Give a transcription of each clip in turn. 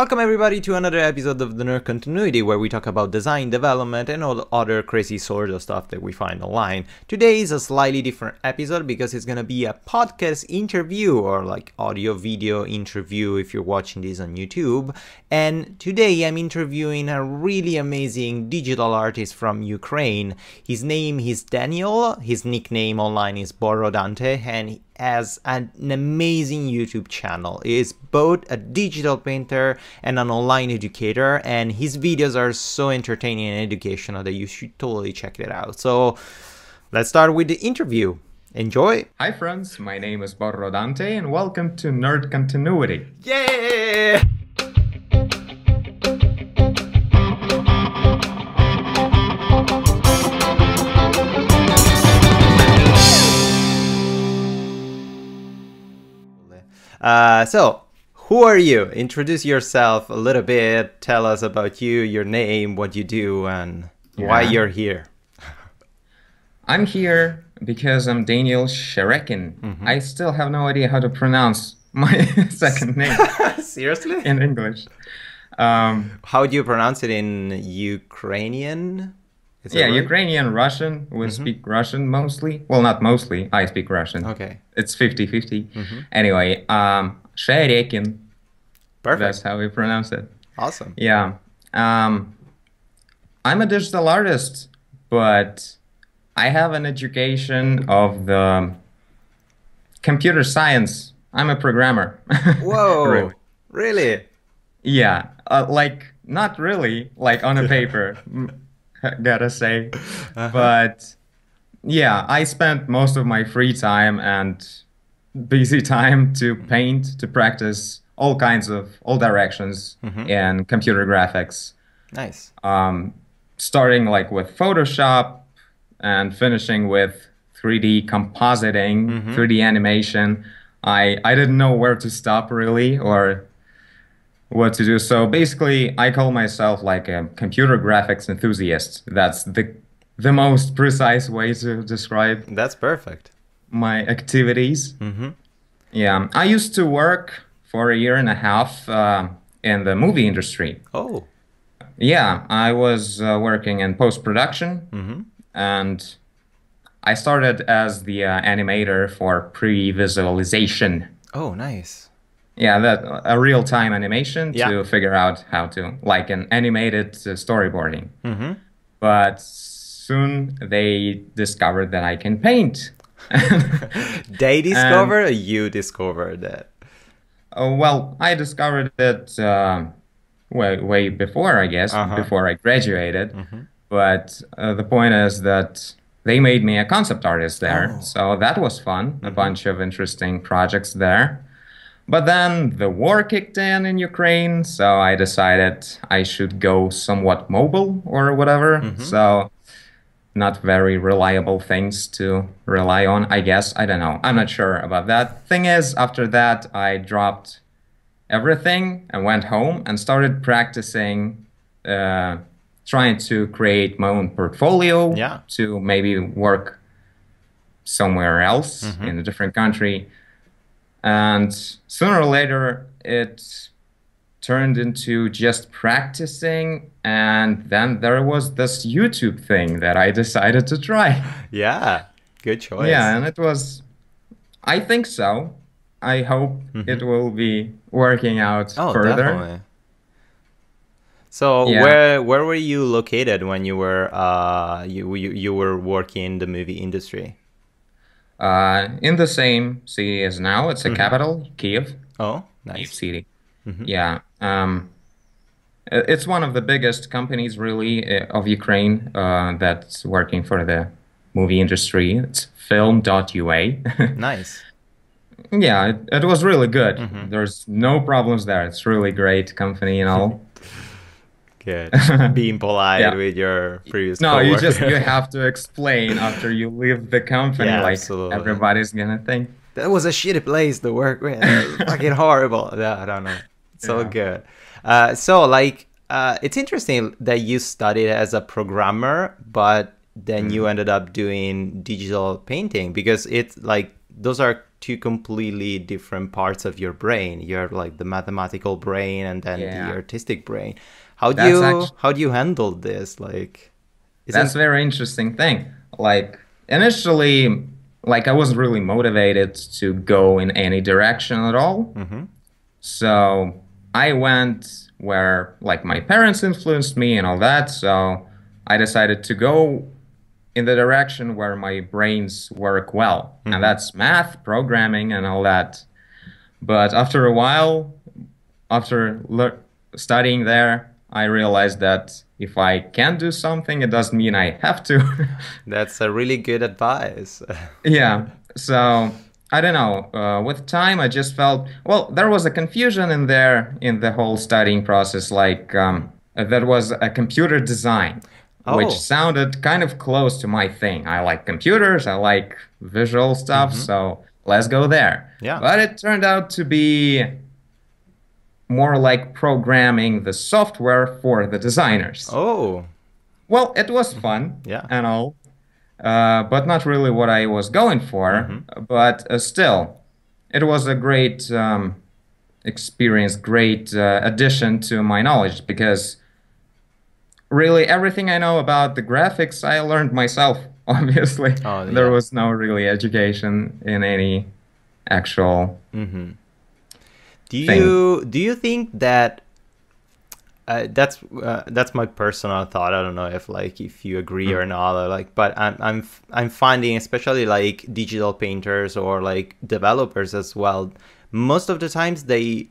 Welcome everybody to another episode of the Nerd Continuity where we talk about design, development and all the other crazy sort of stuff that we find online. Today is a slightly different episode because it's gonna be a podcast interview or like audio video interview if you're watching this on YouTube. And today I'm interviewing a really amazing digital artist from Ukraine. His name is Daniel, his nickname online is Borodante and has an amazing YouTube channel. He is both a digital painter and an online educator, and his videos are so entertaining and educational that you should totally check it out. So let's start with the interview. Enjoy! Hi friends, my name is Borodante and welcome to Nerd Continuity. Yeah! Uh, so, who are you? Introduce yourself a little bit. Tell us about you, your name, what you do, and why you're here. I'm here because I'm Daniel Sherekin. Mm-hmm. I still have no idea how to pronounce my second name Seriously? in English. Um, How do you pronounce it in Ukrainian? Is yeah, right? Mm-hmm. Ukrainian, Russian. We speak Russian mostly. Well, not mostly. I speak Russian. Okay, It's 50 50. Anyway, um, Sherekin. perfect. That's how we pronounce it. Awesome. Yeah. Um, I'm a digital artist, but I have an education of the computer science. I'm a programmer. Whoa! Really. really? Yeah. Uh, like, not really, like on a paper, gotta say. Uh-huh. But yeah, I spent most of my free time and busy time to paint, to practice all kinds of, all directions mm-hmm. in computer graphics. Nice. um, starting like with Photoshop and finishing with 3D compositing, mm-hmm. 3D animation. I I didn't know where to stop really or what to do. So basically, I call myself like a computer graphics enthusiast. That's the the most precise way to describe That's perfect. my activities. Mm-hmm. Yeah, I used to work for a year and a half uh, in the movie industry. Oh. Yeah, I was uh, working in post production, Mm-hmm. and I started as the uh, animator for pre visualization. Oh, nice. Yeah, that a real time animation Yeah. to figure out how to like an animated uh, storyboarding. Mm-hmm. But soon they discovered that I can paint. They discovered or you discovered that? Oh, well, I discovered it uh, way way before, I guess, Uh-huh. before I graduated. Mhm. But uh, the point is that they made me a concept artist there, Oh. so that was fun. A bunch of interesting projects there. But then the war kicked in in Ukraine, so I decided I should go somewhat mobile or whatever. So not very reliable things to rely on, I guess. I don't know. I'm not sure about that. Thing is, after that, I dropped everything and went home and started practicing, uh, trying to create my own portfolio Yeah. to maybe work somewhere else in a different country. And sooner or later, it turned into just practicing. And then there was this YouTube thing that I decided to try. Yeah. Good choice. Yeah, and it was, I think so. I hope it will be working out Oh, further. definitely. So Yeah. where where were you located when you were uh you you, you were working in the movie industry? Uh, in the same city as now, it's a capital, Kiev, Oh, Kiev nice. city. Yeah. Um, it's one of the biggest companies, really, uh, of Ukraine uh, that's working for the movie industry. It's film.ua. Nice. yeah, it, it was really good. There's no problems there. It's really great company and all. Good. Being polite Yeah. with your previous No, you just you have to explain after you leave the company. Yeah, like absolutely. everybody's gonna think. that was a shitty place to work with. Fucking horrible. Yeah, I don't know. So Yeah. good. Uh, so like, uh, it's interesting that you studied as a programmer, but then you Mm-hmm. ended up doing digital painting because it's like those are two completely different parts of your brain. You're like the mathematical brain and then Yeah. the artistic brain. How do That's you actu- how do you handle this? Like, is That's a very interesting thing. Like initially, like I wasn't really motivated to go in any direction at all. Mhm. So I went where like my parents influenced me and all that. So I decided to go in the direction where my brains work well, and that's math, programming, and all that. But after a while, after lear- studying there, I realized that if I can do something, it doesn't mean I have to. that's a really good advice. yeah. So I don't know. Uh, with time, I just felt well. There was a confusion in there in the whole studying process. Like um, there was a computer design, Oh. which sounded kind of close to my thing. I like computers. I like visual stuff. So let's go there. Yeah. But it turned out to be more like programming the software for the designers. oh, Well, it was fun Yeah. and all, uh, but not really what I was going for. Mm-hmm. But uh, still, it was a great um, experience, great uh, addition to my knowledge because really everything I know about the graphics I learned myself. Obviously, Oh, there was no really education in any actual. Do you do you think that uh, that's uh, that's my personal thought. I don't know if like if you agree or not. Or, like, but I'm I'm I'm finding especially like digital painters or like developers as well. Most of the times they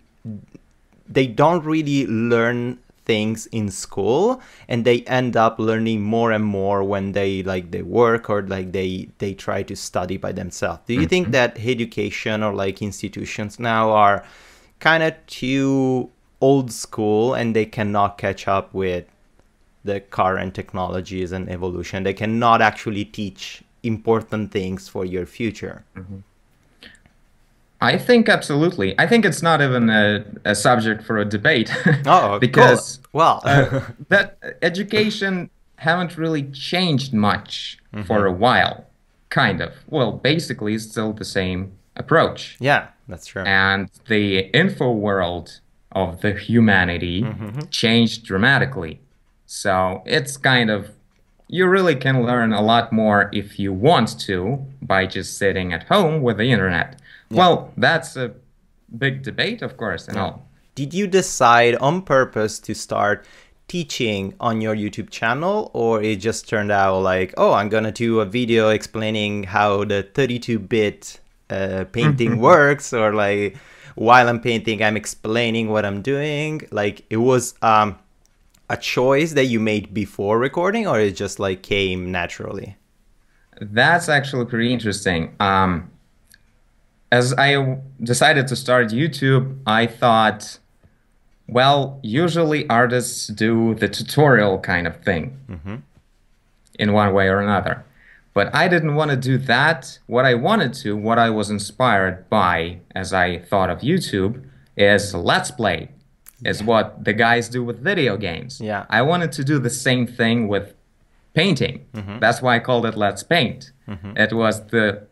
they don't really learn things in school and they end up learning more and more when they like they work or like they they try to study by themselves do you think that education or like institutions now are kind of too old school and they cannot catch up with the current technologies and evolution they cannot actually teach important things for your future I think absolutely. I think it's not even a, a subject for a debate. oh because cool. well uh, that education haven't really changed much for a while. Kind of. Well, basically, it's still the same approach. yeah that's true And the info world of the humanity mm-hmm, mm-hmm. changed dramatically. So it's kind of, you really can learn a lot more if you want to by just sitting at home with the internet. Well, that's a big debate, of course, and all. did you decide on purpose to start teaching on your YouTube channel or it just turned out like oh I'm gonna do a video explaining how the 32-bit uh, painting works or like while I'm painting I'm explaining what I'm doing like it was um a choice that you made before recording or it just like came naturally That's actually pretty interesting. Um, as I decided to start YouTube, I thought, well, usually artists do the tutorial kind of thing in one way or another. But I didn't want to do that. What I wanted to, what I was inspired by as I thought of YouTube, is Let's Play, is what the guys do with video games. Yeah. I wanted to do the same thing with painting. Mm-hmm. That's why I called it Let's Paint. Mm-hmm. It was the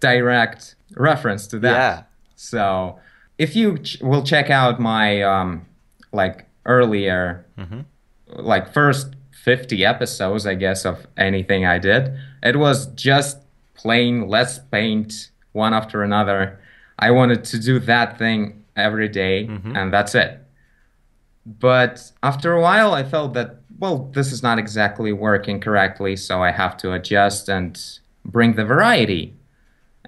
direct reference to that. Yeah. So if you ch- will check out my um, like earlier, mm-hmm. like first 50 episodes, I guess, of anything I did, it was just plain Let's Paint one after another. I wanted to do that thing every day, and that's it. But after a while, I felt that, well, this is not exactly working correctly, so I have to adjust and bring the variety.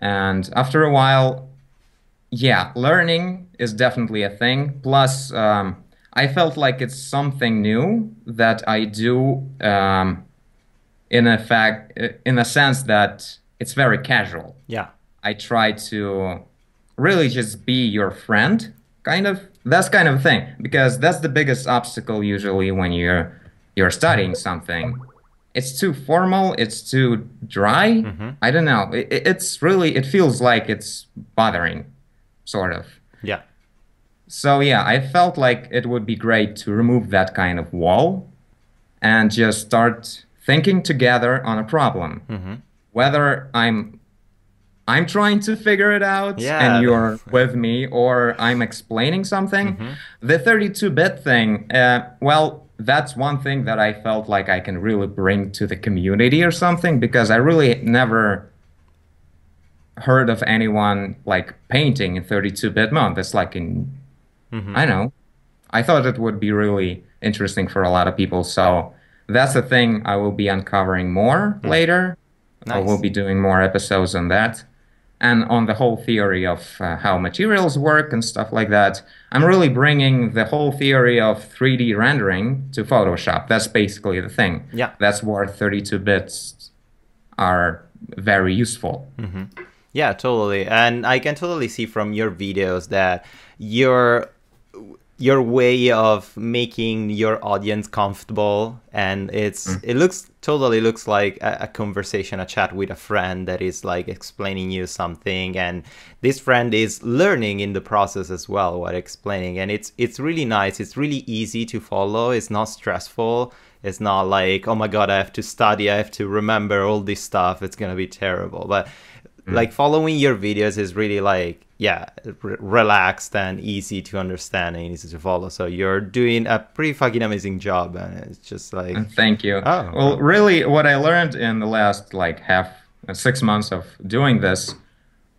And after a while, yeah, learning is definitely a thing. Plus, um, I felt like it's something new that I do um, in a fact, in a sense that it's very casual. yeah I try to really just be your friend, kind of. That's kind of a thing because that's the biggest obstacle usually when you're you're studying something. It's too formal. It's too dry. I don't know. It- it's really. It feels like it's bothering, sort of. yeah So yeah, I felt like it would be great to remove that kind of wall and just start thinking together on a problem. Whether I'm I'm trying to figure it out Yeah. and you're with me, or I'm explaining something. Mm-hmm. The 32 bit thing, uh, well, that's one thing that I felt like I can really bring to the community or something because I really never heard of anyone like painting in 32 bit mode. It's like in, Mm-hmm. I know, I thought it would be really interesting for a lot of people. So that's the thing I will be uncovering more later. I will be doing more episodes on that and on the whole theory of uh, how materials work and stuff like that. I'm really bringing the whole theory of 3D rendering to Photoshop. That's basically the thing. Yeah. That's where 32 bits are very useful. Yeah, totally. And I can totally see from your videos that your your way of making your audience comfortable and it's mm. it looks totally looks like a, a conversation a chat with a friend that is like explaining you something and this friend is learning in the process as well while explaining and it's it's really nice. It's really easy to follow. It's not stressful. It's not like oh my god i have to study. I have to remember all this stuff. It's gonna be terrible. But Mm. like following your videos is really like yeah r- relaxed and easy to understand and easy to follow so you're doing a pretty fucking amazing job and it's just like mm, Thank you. Oh. Well, really, what I learned in the last like half uh, six months of doing this,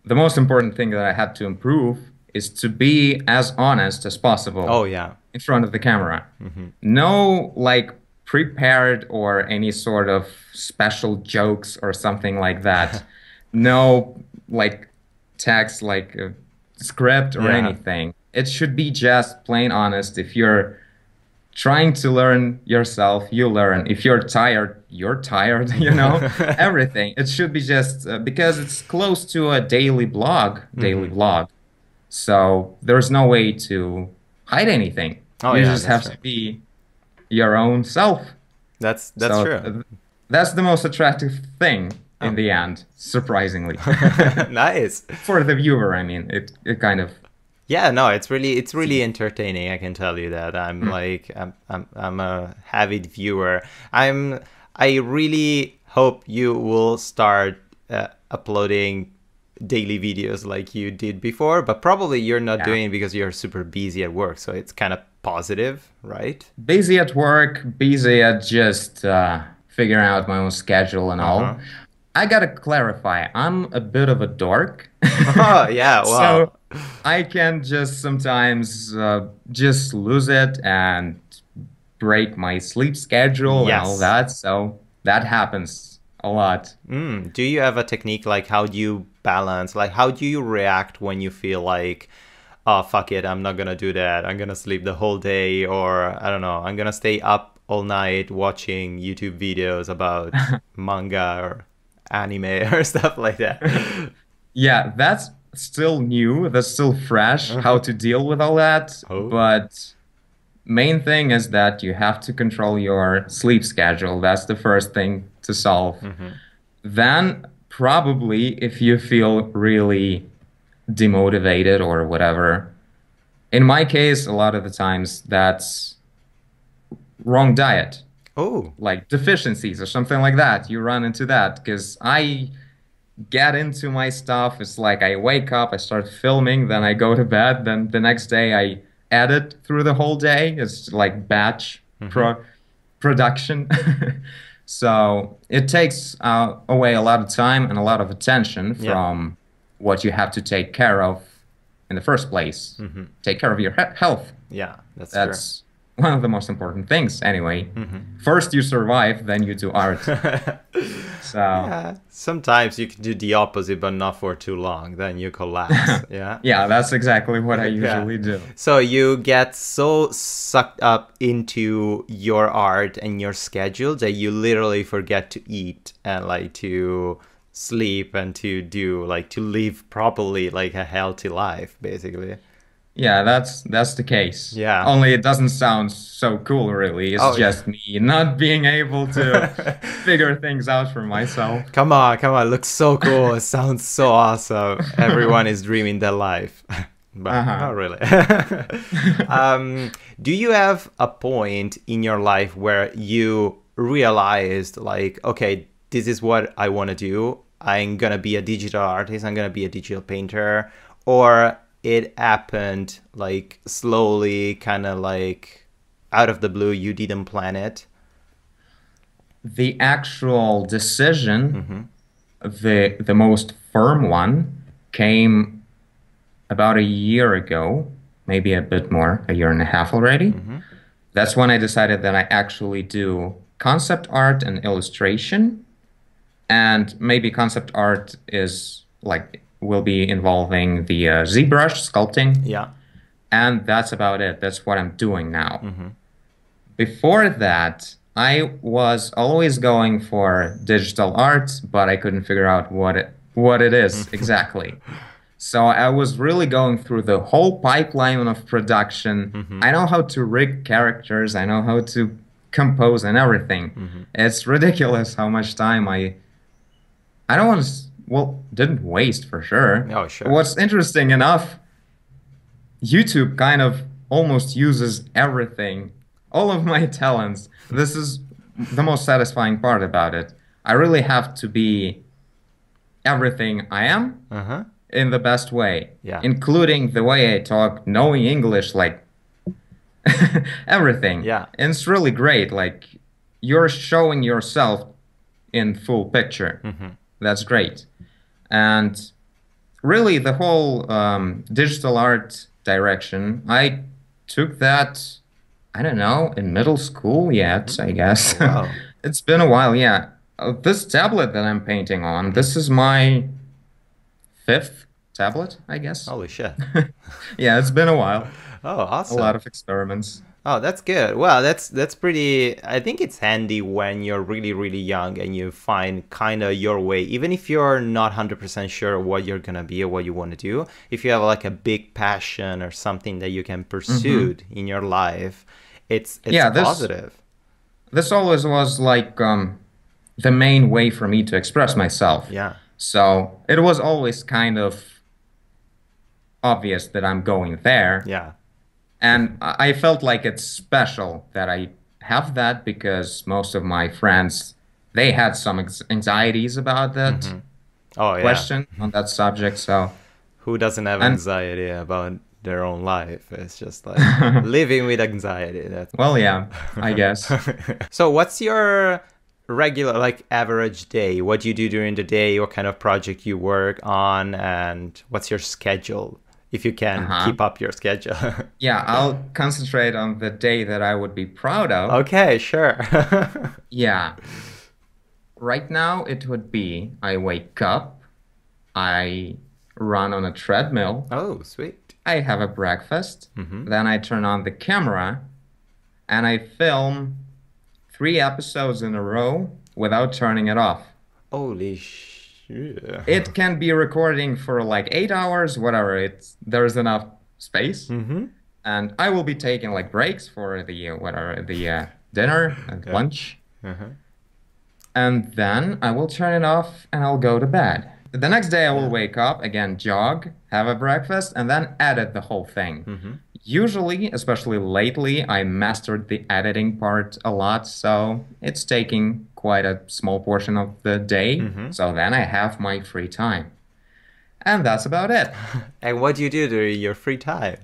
the most important thing that I had to improve is to be as honest as possible. oh yeah in front of the camera. Mm-hmm. No like prepared or any sort of special jokes or something like that. no like text like a script or Yeah. anything. It should be just plain honest. If you're trying to learn yourself, you learn. If you're tired, you're tired, you know? Everything. It should be just uh, because it's close to a daily blog, daily blog. So there's no way to hide anything. Oh, you yeah, just have that's to be your own self. that's that's So, true uh, that's the most attractive thing Oh. in the end, surprisingly. nice For the viewer, I mean, it, it kind of yeah no it's really it's really entertaining i can tell you that i'm like I'm, I'm i'm a avid viewer i'm i really hope you will start uh, uploading daily videos like you did before but probably you're not Yeah. doing it because you're super busy at work so it's kind of positive right busy at work, busy at just uh, figuring out my own schedule and all. I gotta clarify, I'm a bit of a dork. oh yeah wow So I can just sometimes uh, just lose it and break my sleep schedule and all that. So that happens a lot. Mm, do you have a technique like how do you balance like how do you react when you feel like oh fuck it i'm not gonna do that i'm gonna sleep the whole day or i don't know i'm gonna stay up all night watching youtube videos about manga or anime or stuff like that Yeah, that's still new. That's still fresh. How to deal with all that. Uh-huh. Oh. But main thing is that you have to control your sleep schedule. That's the first thing to solve. Mm-hmm. Then probably if you feel really demotivated or whatever. In my case, a lot of the times that's wrong diet oh like deficiencies or something like that. You run into that because I get into my stuff. It's like I wake up, I start filming, then I go to bed, then the next day I edit through the whole day. It's like batch pro- production. so it takes uh, away a lot of time and a lot of attention Yeah. from what you have to take care of in the first place. Take care of your he- health. yeah that's, That's one of the most important things, anyway. Mm-hmm. First, you survive, then you do art. So, yeah, sometimes you can do the opposite but not for too long then you collapse yeah yeah, that's exactly what I Yeah. usually do. So you get so sucked up into your art and your schedule that you literally forget to eat and like to sleep and to do like to live properly like a healthy life basically. Yeah, that's that's the case. Yeah. Only it doesn't sound so cool, really. It's Oh, yeah. just me not being able to figure things out for myself. Come on, come on, looks so cool. it sounds so awesome. Everyone is dreaming their life. but Uh-huh. not really. um, do you have a point in your life where you realized like, okay, this is what I want to do I'm gonna be a digital artist, I'm gonna be a digital painter, or it happened like slowly, kind of like out of the blue, you didn't plan it? The actual decision, Mm-hmm. the the most firm one, came about a year ago, maybe a bit more, a year and a half already. Mm-hmm. That's when I decided that I actually do concept art and illustration. And maybe concept art is like will be involving the uh, ZBrush sculpting. Yeah. And that's about it. That's what I'm doing now. Mm-hmm. Before that, I was always going for digital art, but I couldn't figure out what it what it is exactly. So I was really going through the whole pipeline of production. I know how to rig characters, I know how to compose and everything. It's ridiculous how much time I I don't want to well, didn't waste for sure. Oh, sure. What's interesting enough, YouTube kind of almost uses everything, all of my talents. This is the most satisfying part about it. I really have to be everything I am Uh huh. in the best way, Yeah. including the way I talk, knowing English, like everything. Yeah. And it's really great. Like you're showing yourself in full picture. Mm-hmm. That's great. And really, the whole um, digital art direction, I took that, I don't know, in middle school yet, I guess. Wow. it's been a while, yeah. Uh, this tablet that I'm painting on, this is my fifth tablet, I guess. Holy shit. yeah, it's been a while. Oh, awesome. A lot of experiments. Oh, that's good. Well, that's that's pretty. I think it's handy when you're really really young and you find kind of your way, even if you're not hundred percent sure what you're gonna be or what you want to do. If you have like a big passion or something that you can pursue in your life, it's it's Yeah, this- positive. This always was like um, the main way for me to express myself. Yeah. So it was always kind of obvious that I'm going there. Yeah. And I felt like it's special that I have that because most of my friends they had some anxieties about that mm-hmm. Oh yeah. question on that subject. So Who doesn't have And- anxiety about their own life? It's just like living with anxiety. That's well, yeah, I guess. so what's your regular like average day what do you do during the day what kind of project you work on and what's your schedule if you can Uh-huh. keep up your schedule yeah, I'll concentrate on the day that I would be proud of. okay sure Yeah. Right now, it would be I wake up, I run on a treadmill, oh sweet I have a breakfast, Mhm. then I turn on the camera, and I film three episodes in a row without turning it off. holy shit It can be recording for like eight hours, whatever. It's there's enough space, mm-hmm. and I will be taking like breaks for the whatever the uh, dinner and Okay. lunch. uh-huh. and then I will turn it off and I'll go to bed. The next day I will wake up, again jog, have a breakfast, and then edit the whole thing. Mm-hmm. Usually, especially lately, I mastered the editing part a lot, so it's taking quite a small portion of the day. Mhm. So then I have my free time. And that's about it. and what do you do during your free time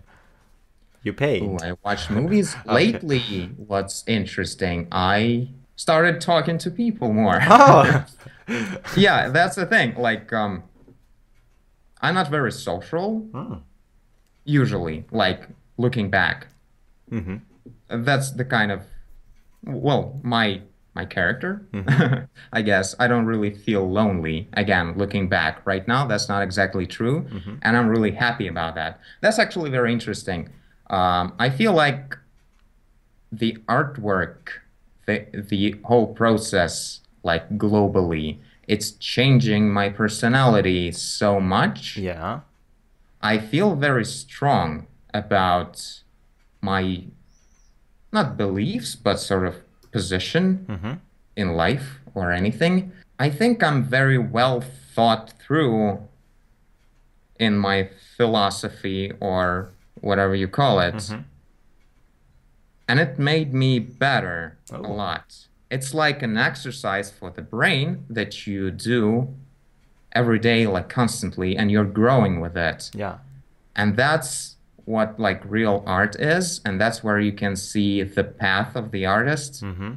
you paint Ooh, I watch movies. Okay. Lately, what's interesting, I started talking to people more. oh yeah, that's the thing. Like, um, I'm not very social Hmm. usually. Like looking back, mm-hmm. that's the kind of well, my my character. Mm-hmm. I guess I don't really feel lonely. Again, looking back right now, that's not exactly true, Mm-hmm. and I'm really happy about that. That's actually very interesting. Um, I feel like the artwork, the the whole process, like globally, it's changing my personality so much. yeah I feel very strong about my not beliefs, but sort of position mm-hmm. in life or anything. I think I'm very well thought through in my philosophy or whatever you call it. Mhm. And it made me better a Oh. lot. It's like an exercise for the brain that you do every day, like constantly, and you're growing with it. Yeah. And that's what like real art is, and that's where you can see the path of the artist. Mm-hmm.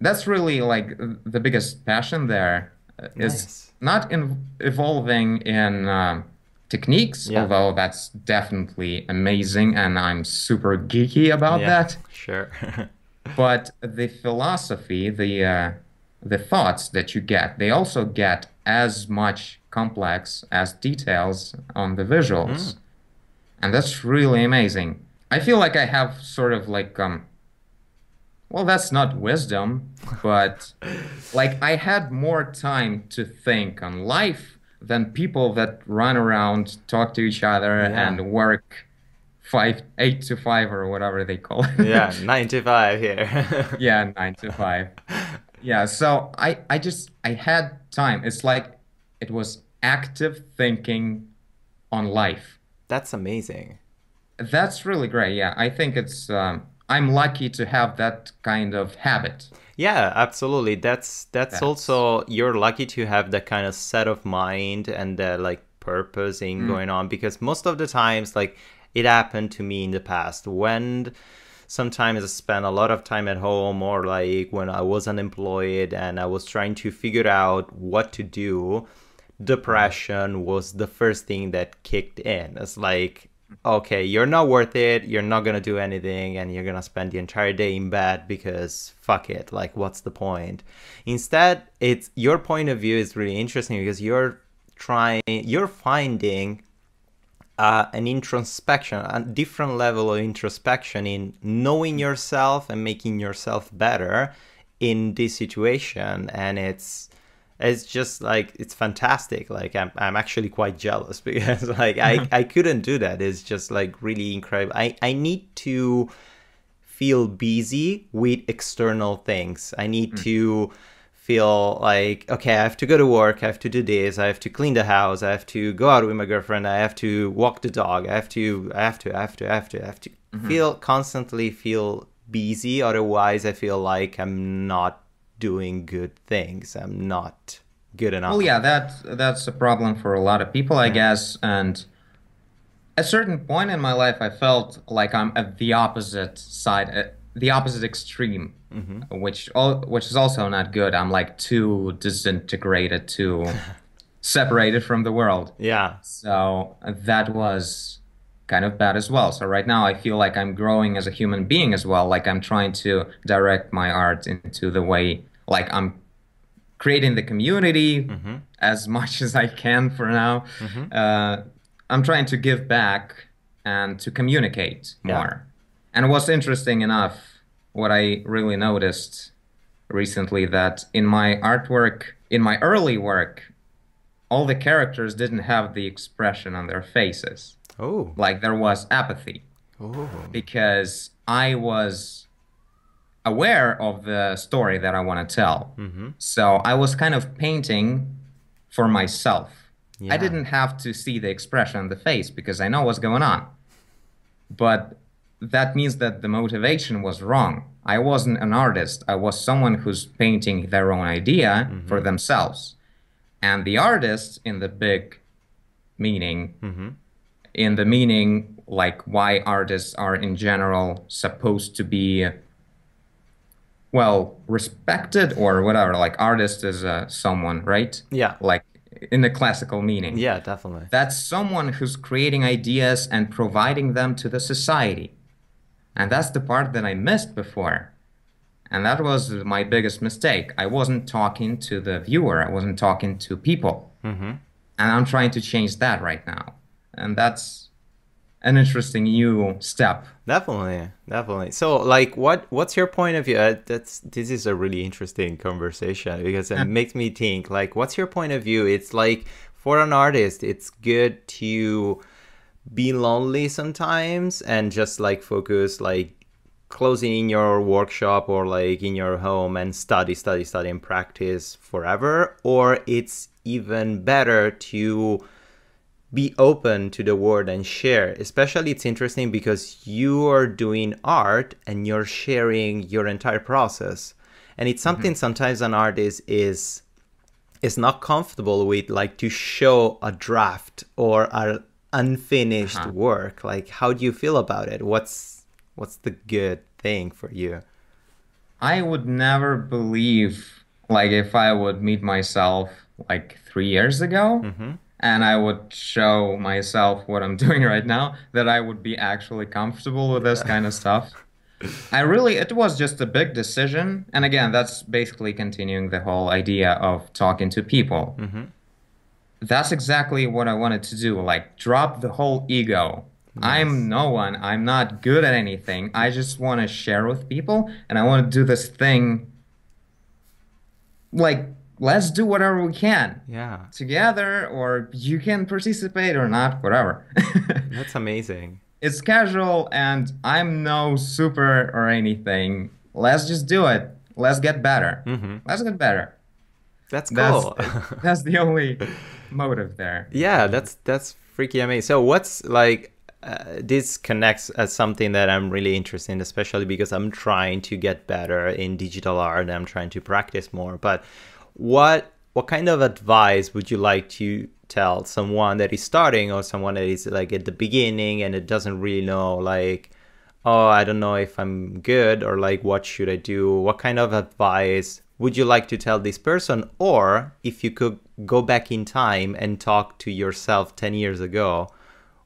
That's really like the biggest passion there uh, is Nice. not in evolving in um, techniques, Yeah. although that's definitely amazing, and I'm super geeky about yeah. that. Sure. but the philosophy the uh, the thoughts that you get they also get as much complex as details on the visuals and that's really amazing. I feel like i have sort of like um well that's not wisdom but like i had more time to think on life than people that run around talk to each other Yeah. and work five eight to five or whatever they call it. Yeah, nine to five here. yeah nine to five. Yeah so i i just i had time. It's like it was active thinking on life That's amazing. that's really great yeah i think it's um, i'm lucky to have that kind of habit Yeah, absolutely. That's that's That's- also you're lucky to have that kind of set of mind and that like purpose in Mm. going on because most of the times like it happened to me in the past when sometimes I spent a lot of time at home or like when I was unemployed and I was trying to figure out what to do depression was the first thing that kicked in. It's like, okay, you're not worth it. You're not going to do anything and you're going to spend the entire day in bed because fuck it. Like, what's the point? Instead, it's your point of view is really interesting because you're trying, you're finding uh, an introspection, a different level of introspection in knowing yourself and making yourself better in this situation. And it's, it's just like it's fantastic like i'm, I'm actually quite jealous because like I, I couldn't do that it's just like really incredible i, I need to feel busy with external things i need to feel like okay i have to go to work i have to do this i have to clean the house i have to go out with my girlfriend i have to walk the dog i have to i have to i have to i have to i have to feel constantly feel busy otherwise i feel like i'm not doing good things. I'm not good enough. Well, yeah, that that's a problem for a lot of people, I guess. And at a certain point in my life, I felt like I'm at the opposite side, at the opposite extreme, mm-hmm. which all which is also not good. I'm like too disintegrated, too separated from the world. Yeah. So uh, that was kind of bad as well. So right now I feel like I'm growing as a human being as well. Like I'm trying to direct my art into the way like I'm creating the community as much as I can for now. Uh, I'm trying to give back and to communicate Yeah. more. And what's interesting enough, what I really noticed recently that in my artwork, in my early work, all the characters didn't have the expression on their faces. Oh. Like there was apathy Oh. because I was aware of the story that I want to tell. Mm-hmm. So I was kind of painting for myself. Yeah. I didn't have to see the expression on the face because I know what's going on. But that means that the motivation was wrong. I wasn't an artist. I was someone who's painting their own idea for themselves. And the artist, in the big meaning, Mm-hmm. In the meaning like why artists are in general supposed to be well respected or whatever like artist is uh, someone right Yeah. like in the classical meaning Yeah, definitely. that's someone who's creating ideas and providing them to the society and that's the part that i missed before and that was my biggest mistake i wasn't talking to the viewer i wasn't talking to people Mm-hmm. and I'm trying to change that right now. And that's an interesting new step. Definitely, definitely. So, like, what what's your point of view? Uh, that's this is a really interesting conversation because it makes me think. Like, what's your point of view? It's like for an artist, it's good to be lonely sometimes and just like focus, like closing in your workshop or like in your home and study, study, study, and practice forever. Or it's even better to be open to the world and share. Especially it's interesting because you are doing art and you're sharing your entire process. And it's something sometimes an artist is is not comfortable with like to show a draft or a unfinished Uh-huh. work. Like how do you feel about it? What's what's the good thing for you? I would never believe, like, if I would meet myself like three years ago and I would show myself what I'm doing right now, that I would be actually comfortable with this kind of stuff. I really, it was just a big decision. And again, that's basically continuing the whole idea of talking to people. Mm-hmm. That's exactly what I wanted to do. Like, drop the whole ego. I'm no one. I'm not good at anything. I just want to share with people and I want to do this thing. Like, let's do whatever we can yeah together, or you can participate or not, whatever. that's amazing it's casual and I'm no super or anything. Let's just do it. Let's get better. hmm Let's get better. that's That's cool that's the only motive there. Yeah, that's that's freaky amazing. So what's like uh, this connects as something that I'm really interested in, especially because I'm trying to get better in digital art. And I'm trying to practice more. But what what kind of advice would you like to tell someone that is starting or someone that is like at the beginning and it doesn't really know like oh i don't know if i'm good or like what should i do what kind of advice would you like to tell this person or if you could go back in time and talk to yourself 10 years ago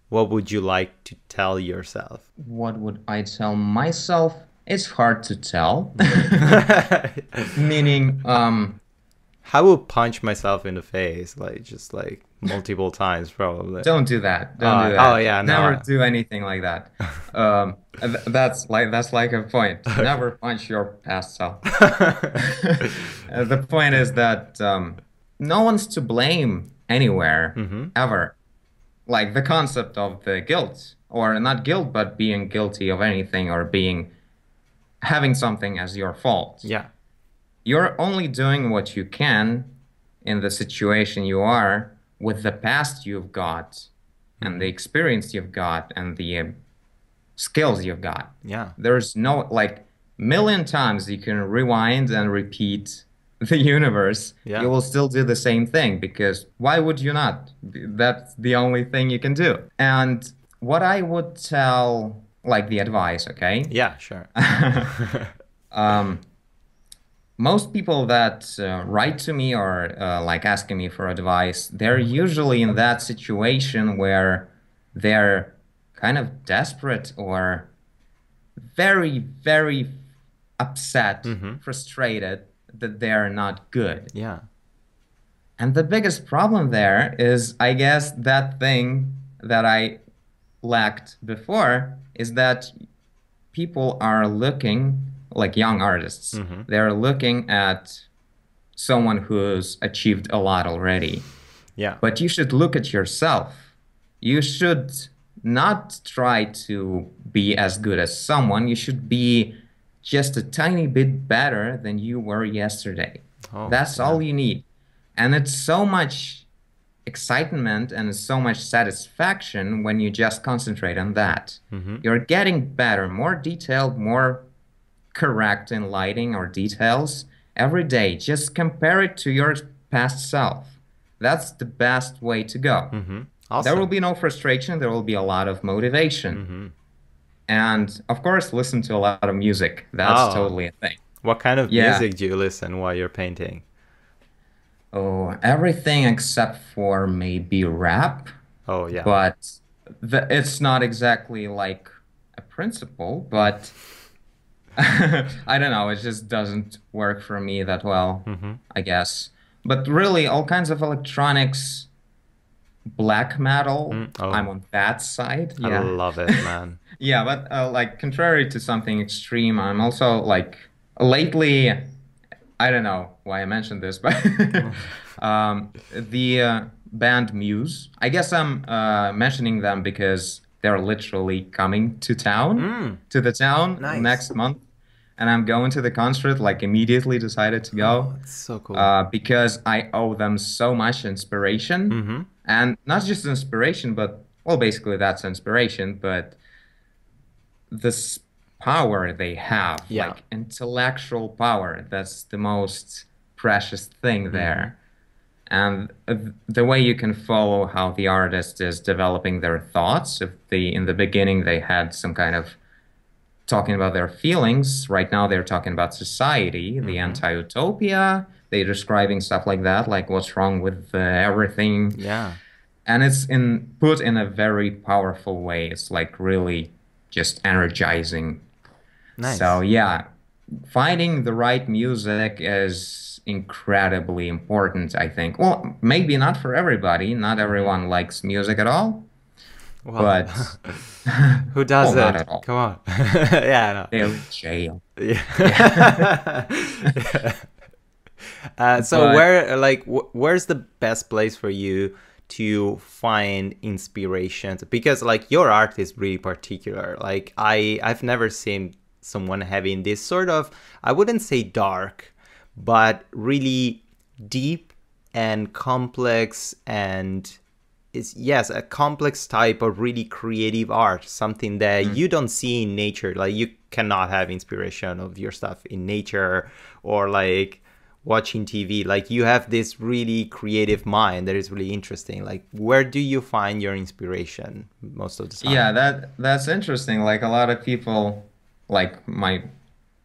what would you like to tell yourself What would I tell myself? It's hard to tell. Meaning, um, i would punch myself in the face like just like multiple times probably don't do that. Don't Uh, do that. oh, yeah, no. Never do anything like that. Um, th- that's like that's like a point. Never punch your past self. Uh, the point is that um, no one's to blame anywhere Mhm. ever. Like the concept of the guilt, or not guilt, but being guilty of anything, or being having something as your fault. yeah You're only doing what you can in the situation you are with the past you've got, and the experience you've got, and the um, skills you've got. Yeah. There's no like million times you can rewind and repeat the universe Yeah. you will still do the same thing because why would you not? That's the only thing you can do. And what i would tell like the advice okay? Yeah sure. Um, most people that uh, write to me or uh, like asking me for advice, they're usually in that situation where they're kind of desperate or very, very upset, Mhm. frustrated that they're not good. yeah And the biggest problem there is, I guess, that thing that I lacked before is that people are looking, like young artists, Mhm. they're looking at someone who's achieved a lot already. yeah But you should look at yourself. You should not try to be as good as someone. You should be just a tiny bit better than you were yesterday. Oh, That's yeah. all you need. And it's so much excitement and so much satisfaction when you just concentrate on that. Mhm. You're getting better, more detailed, more correct in lighting or details every day. Just compare it to your past self. That's the best way to go. Mhm. awesome There will be no frustration, there will be a lot of motivation. Mhm. And of course, listen to a lot of music. That's Oh. totally a thing. what kind of Yeah. music do you listen while you're painting Oh, everything except for maybe rap, oh yeah but the, it's not exactly like a principle, but I don't know, it just doesn't work for me that well, Mhm. I guess. But really, all kinds of electronics, black metal, Mm, oh. I'm on that side. i Yeah. love it man Yeah, but uh, like contrary to something extreme, I'm also like lately. I don't know why I mentioned this, but um, the uh, band Muse. I guess I'm uh, mentioning them because they're literally coming to town, Mm. to the town Nice. next month, and I'm going to the concert. Like immediately decided to go It's so cool uh, because I owe them so much inspiration Mhm. and not just inspiration but well basically that's inspiration but this power they have Yeah. like intellectual power that's the most precious thing there and uh, the way you can follow how the artist is developing their thoughts if the in the beginning they had some kind of talking about their feelings right now they're talking about society the anti-utopia they're describing stuff like that like what's wrong with uh, everything Yeah. and it's in put in a very powerful way it's like really just energizing Nice. so yeah, finding the right music is incredibly important, I think. Well, maybe not for everybody. Not everyone likes music at all, Well, but who does well, it? not at all. Come on. yeah. they're in jail. No. Yeah. uh, so But- where, like, wh- where's the best place for you to find inspirations? Because like your art is really particular. Like I, I've never seen someone having this sort of, I wouldn't say dark, but really deep and complex and is yes a complex type of really creative art something that mm. you don't see in nature. Like you cannot have inspiration of your stuff in nature or like watching tv like you have this really creative mind that is really interesting. Like where do you find your inspiration most of the time? Yeah, that that's interesting. Like a lot of people, like my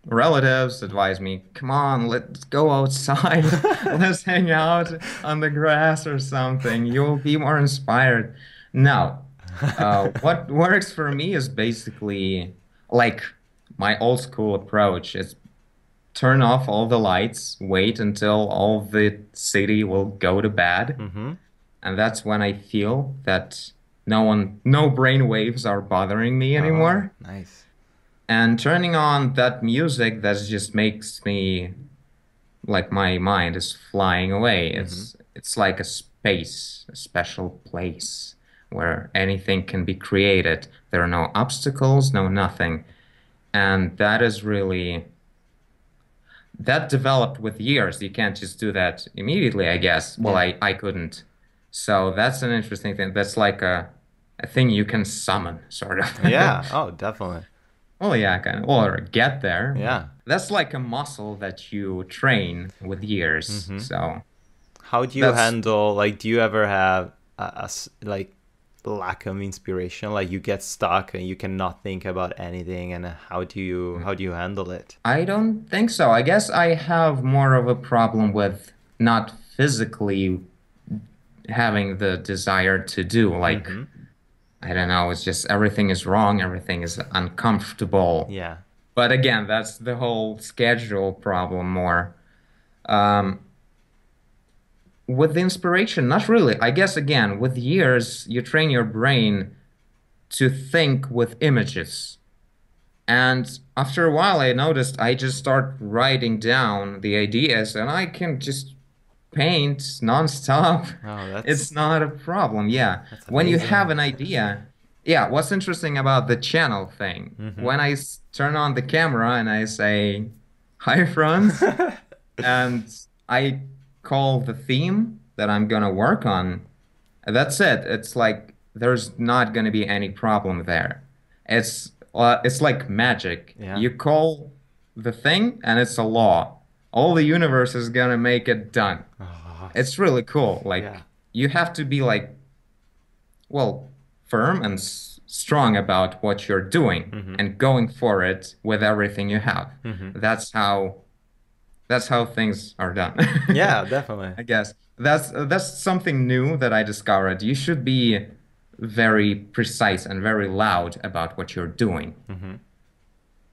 relatives, advise me, "Come on, let's go outside. let's hang out on the grass or something. You'll be more inspired." No, uh, what works for me is basically like my old school approach is turn off all the lights, wait until all the city will go to bed, mm-hmm. and that's when I feel that no one, no brain waves are bothering me anymore. Oh, nice And turning on that music that just makes me like my mind is flying away. Mm-hmm. It's it's like a space, a special place where anything can be created. There are no obstacles, no nothing. And that is really that developed with years. You can't just do that immediately, I guess. Well, I, I couldn't. So that's an interesting thing. That's like a a thing you can summon, sort of. yeah oh definitely Oh yeah, kind of, or get there. Yeah. That's like a muscle that you train with years. Mm-hmm. So How do you That's- handle like do you ever have a like lack of inspiration like you get stuck and you cannot think about anything and how do you how do you handle it? I don't think so. I guess I have more of a problem with not physically having the desire to do. Like Mm-hmm. I don't know. It's just everything is wrong. Everything is uncomfortable. Yeah. But again, that's the whole schedule problem more. Um, with the inspiration, not really. I guess again, with years, you train your brain to think with images. And after a while, I noticed I just start writing down the ideas and I can just paint nonstop. Oh, that's It's not a problem. Yeah. When you have an idea, yeah, what's interesting about the channel thing, Mm-hmm. when I s- turn on the camera and I say, Hi, friends, and I call the theme that I'm going to work on, that's it. It's like there's not going to be any problem there. It's uh, it's like magic. Yeah. You call the thing and it's a law. All the universe is to make it done. Oh, It's really cool. Like Yeah. you have to be like, well, firm and s- strong about what you're doing Mm-hmm. and going for it with everything you have. Mm-hmm. That's how. That's how things are done. yeah, definitely. I guess that's that's something new that I discovered. You should be very precise and very loud about what you're doing mm-hmm.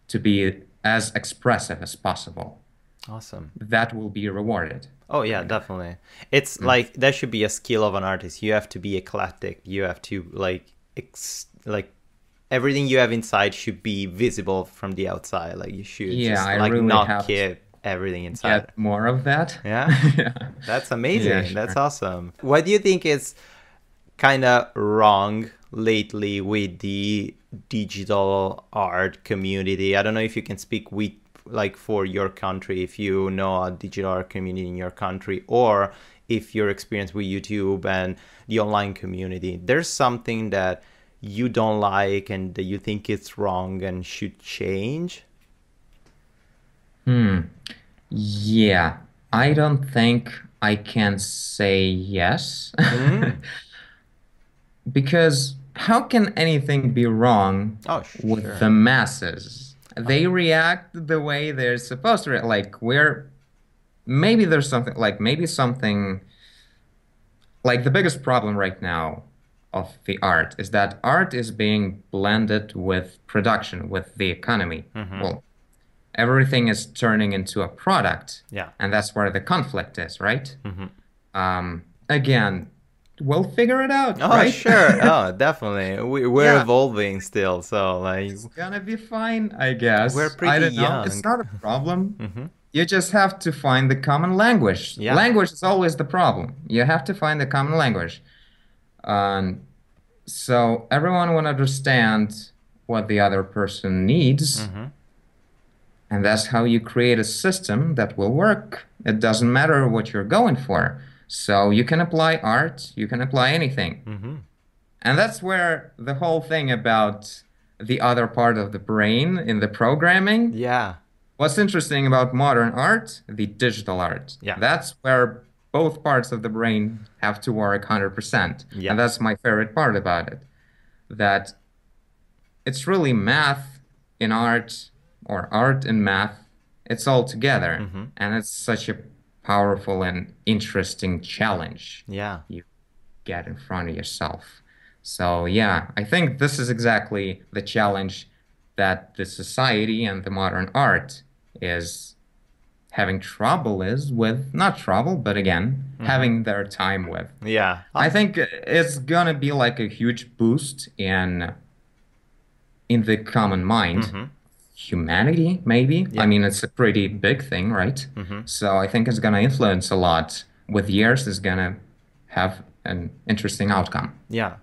to be as expressive as possible. Awesome. That will be rewarded. Oh yeah, definitely. It's mm. like that should be a skill of an artist. You have to be eclectic. You have to like ex- like everything you have inside should be visible from the outside. Like you should Yeah, just I like really not keep everything inside. Get more of that. Yeah? yeah. That's amazing. Yeah, sure. That's awesome. What do you think is kind of wrong lately with the digital art community? I don't know if you can speak with like for your country if you know a digital art community in your country or if your experience with YouTube and the online community. There's something that you don't like and that you think it's wrong and should change. Hmm. Yeah. I don't think I can say yes. Mm. because how can anything be wrong Oh, with the masses? They react the way they're supposed to react. Like we're maybe there's something like maybe something like the biggest problem right now of the art is that art is being blended with production, with the economy. Mm-hmm. Well, everything is turning into a product, Yeah. and that's where the conflict is, right? Mhm. Um, again, we'll figure it out, Oh, right? sure. Oh, definitely. We, we're Yeah. evolving still, so like, It's gonna be fine, I guess. We're I pretty don't know. It's not a problem. Mhm. You just have to find the common language. Yeah. Language is always the problem. You have to find the common language. Um, so everyone will understand what the other person needs, Mhm. and that's how you create a system that will work. It doesn't matter what you're going for. So you can apply art, you can apply anything. Mhm. And that's where the whole thing about the other part of the brain in the programming. yeah. What's interesting about modern art, the digital art. Yeah. That's where both parts of the brain have to work 100%. Yeah. And that's my favorite part about it. That it's really math in art or art in math. It's all together. Mhm. And it's such a powerful and interesting challenge Yeah. you get in front of yourself. So yeah, I think this is exactly the challenge that the society and the modern art is having trouble is with not trouble, but again, having their time with. Yeah. I think it's gonna be like a huge boost in in the common mind. Mhm. Humanity, maybe. Yeah. I mean, it's a pretty big thing, right? Mhm. So I think it's gonna influence a lot. With years, it's gonna have an interesting outcome. Yeah,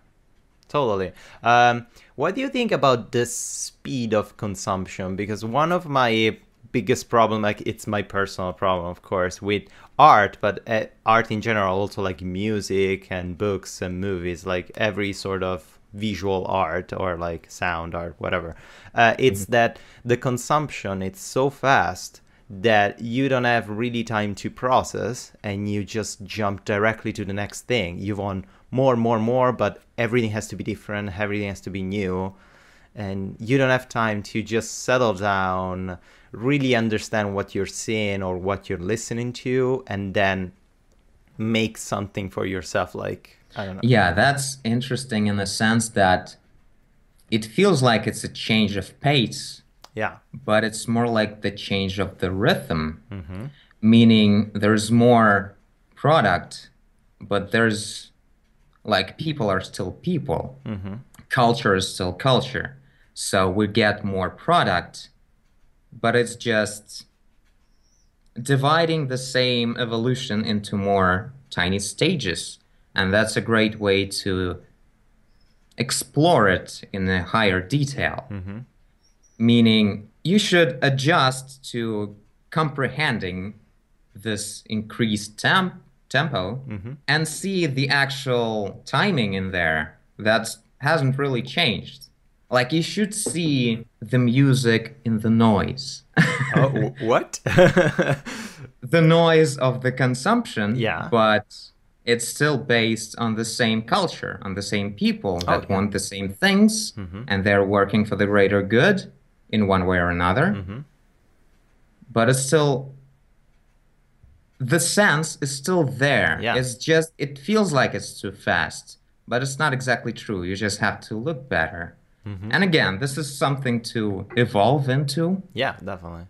totally. Um, what do you think about the speed of consumption? Because one of my biggest problem, like it's my personal problem, of course, with art, but uh, art in general, also like music and books and movies, like every sort of visual art or like sound art, whatever. Uh, it's that the consumption it's so fast that you don't have really time to process and you just jump directly to the next thing. You want more, more, more, but everything has to be different, everything has to be new. And you don't have time to just settle down, really understand what you're seeing or what you're listening to, and then make something for yourself. Like, I don't know. Yeah, that's interesting in the sense that it feels like it's a change of pace, Yeah. but it's more like the change of the rhythm, hmm meaning there's more product, but there's like people are still people. hmm culture is still culture. So we get more product, but it's just dividing the same evolution into more tiny stages. And that's a great way to explore it in a higher detail. hmm Meaning, you should adjust to comprehending this increased temp- tempo hmm and see the actual timing in there that hasn't really changed. Like you should see the music in the noise. Oh, what? the noise of the consumption, Yeah. but it's still based on the same culture, on the same people that Oh, yeah. want the same things Mhm. and they're working for the greater good in one way or another. hmm But it's still the sense is still there. Yeah. It's just it feels like it's too fast, but it's not exactly true. You just have to look better. Mhm. And again, this is something to evolve into. Yeah, definitely.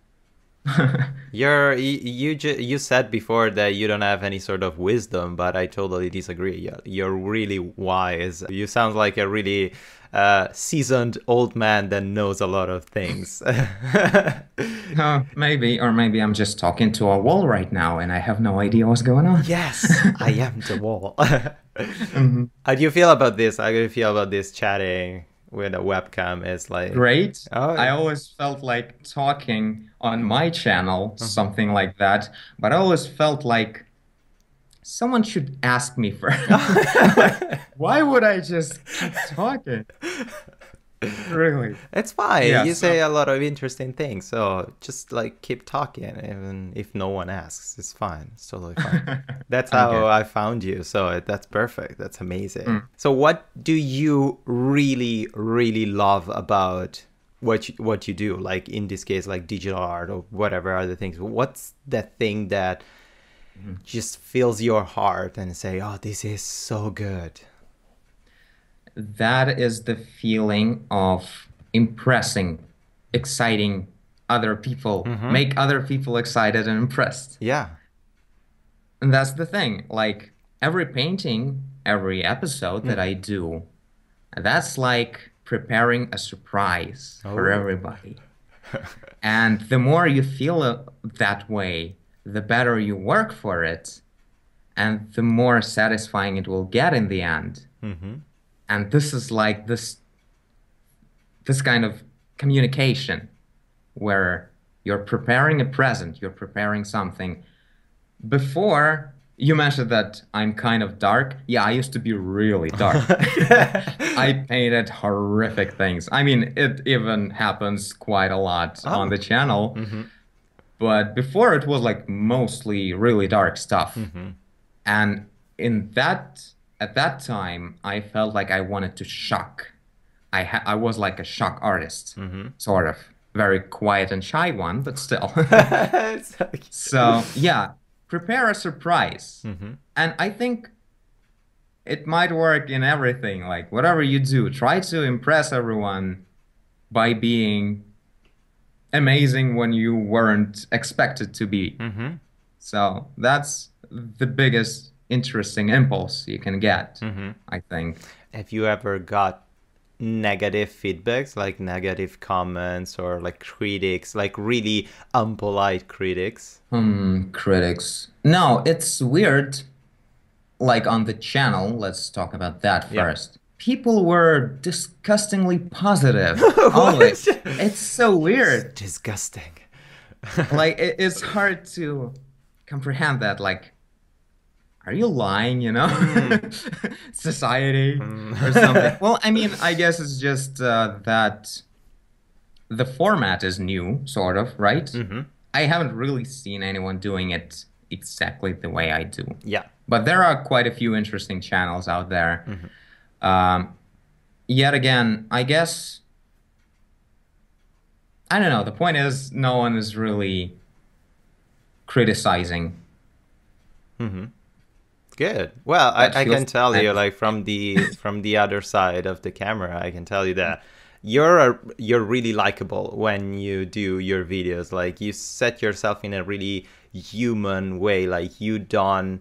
You're you you, ju- you said before that you don't have any sort of wisdom, but I totally disagree. You're, really wise. You sound like a really uh, seasoned old man that knows a lot of things. Uh, maybe, or maybe I'm just talking to a wall right now and I have no idea what's going on. yes, I am the wall. Mhm. How do you feel about this? How do you feel about this chatting with a webcam? Is like Great. Oh, I always felt like talking on my channel, Uh-huh. something like that, but I always felt like someone should ask me first. Why would I just keep talking? really. It's fine. Yeah, you so- say a lot of interesting things, so just like keep talking, even if no one asks. It's fine. It's totally fine. That's how Okay. I found you. So that's perfect. That's amazing. Mm. So what do you really, really love about what you, what you do? Like in this case, like digital art or whatever other things. What's that thing that Mm-hmm. just fills your heart and say, "Oh, this is so good." That is the feeling of impressing, exciting other people, make other people excited and impressed. Yeah. And that's the thing. Like every painting, every episode that I do, that's like preparing a surprise for Oh. everybody. and the more you feel that way, the better you work for it, and the more satisfying it will get in the end. Mm-hmm. And this is like this this kind of communication where you're preparing a present, you're preparing something. Before you mentioned that I'm kind of dark. Yeah, I used to be really dark. I painted horrific things. I mean, it even happens quite a lot Oh. on the channel. Mm-hmm. But before it was like mostly really dark stuff. Mm-hmm. And in that at that time, I felt like I wanted to shock. I ha- I was like a shock artist, Mm-hmm. sort of very quiet and shy one, but still. So yeah, prepare a surprise, Mhm. and I think it might work in everything. Like whatever you do, try to impress everyone by being amazing when you weren't expected to be. Mhm. So that's the biggest interesting impulse you can get, Mhm. I think. Have you ever got negative feedbacks, like negative comments or like critics, like really unpolite critics? Hmm, critics. No, it's weird. Like on the channel, let's talk about that Yeah. first. People were disgustingly positive. always. It's so weird. Disgusting. like it, it's hard to comprehend that. Like, are you lying? You know, society or something. well, I mean, I guess it's just uh, that the format is new, sort of, right? Mhm. I haven't really seen anyone doing it exactly the way I do. Yeah. But there are quite a few interesting channels out there. Um, yet again, I guess I don't know. The point is, no one is really criticizing. Good. Well, I, I can tell you, like from the from the other side of the camera, I can tell you that you're a, you're really likable when you do your videos. Like you set yourself in a really human way. Like you don't.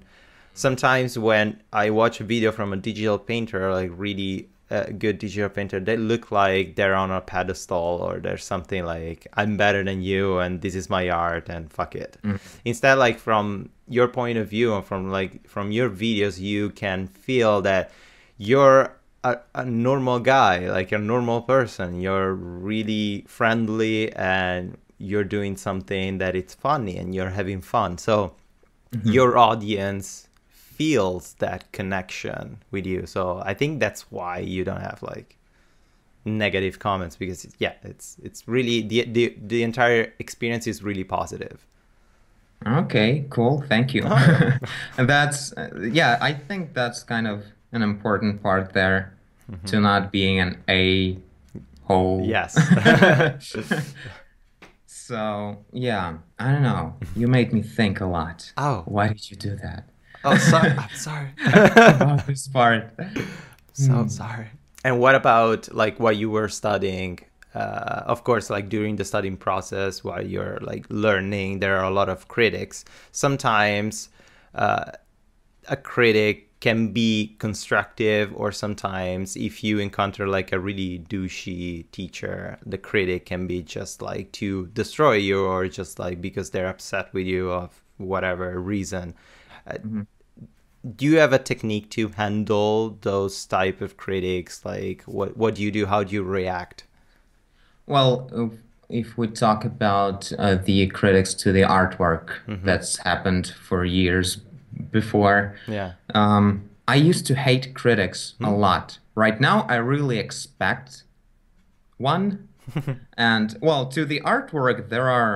Sometimes when I watch a video from a digital painter, like really a good digital painter, they look like they're on a pedestal or there's something like I'm better than you and this is my art and fuck it. Instead, like from your point of view and from like from your videos, you can feel that you're a, a normal guy, like a normal person. You're really friendly and you're doing something that it's funny and you're having fun. So mm-hmm. your audience feels that connection with you. So I think that's why you don't have like negative comments because yeah, it's it's really the the, the entire experience is really positive. Okay, cool. Thank you. That's uh, yeah. I think that's kind of an important part there, to not being an a hole. Yes. So yeah, I don't know. You made me think a lot. Oh. Why did you do that? oh, sorry. I'm sorry. About this part. so sorry. And what about like what you were studying? Uh, of course, like during the studying process, while you're like learning, there are a lot of critics. Sometimes uh, a critic can be constructive, or sometimes if you encounter like a really douchey teacher, the critic can be just like to destroy you, or just like because they're upset with you of whatever reason. Uh, do you have a technique to handle those type of critics like what what do you do how do you react Well, if- we talk about uh, the critics to the artwork that's happened for years before, yeah Um, I used to hate critics a lot. Right now, I really expect one. and well, to the artwork, there are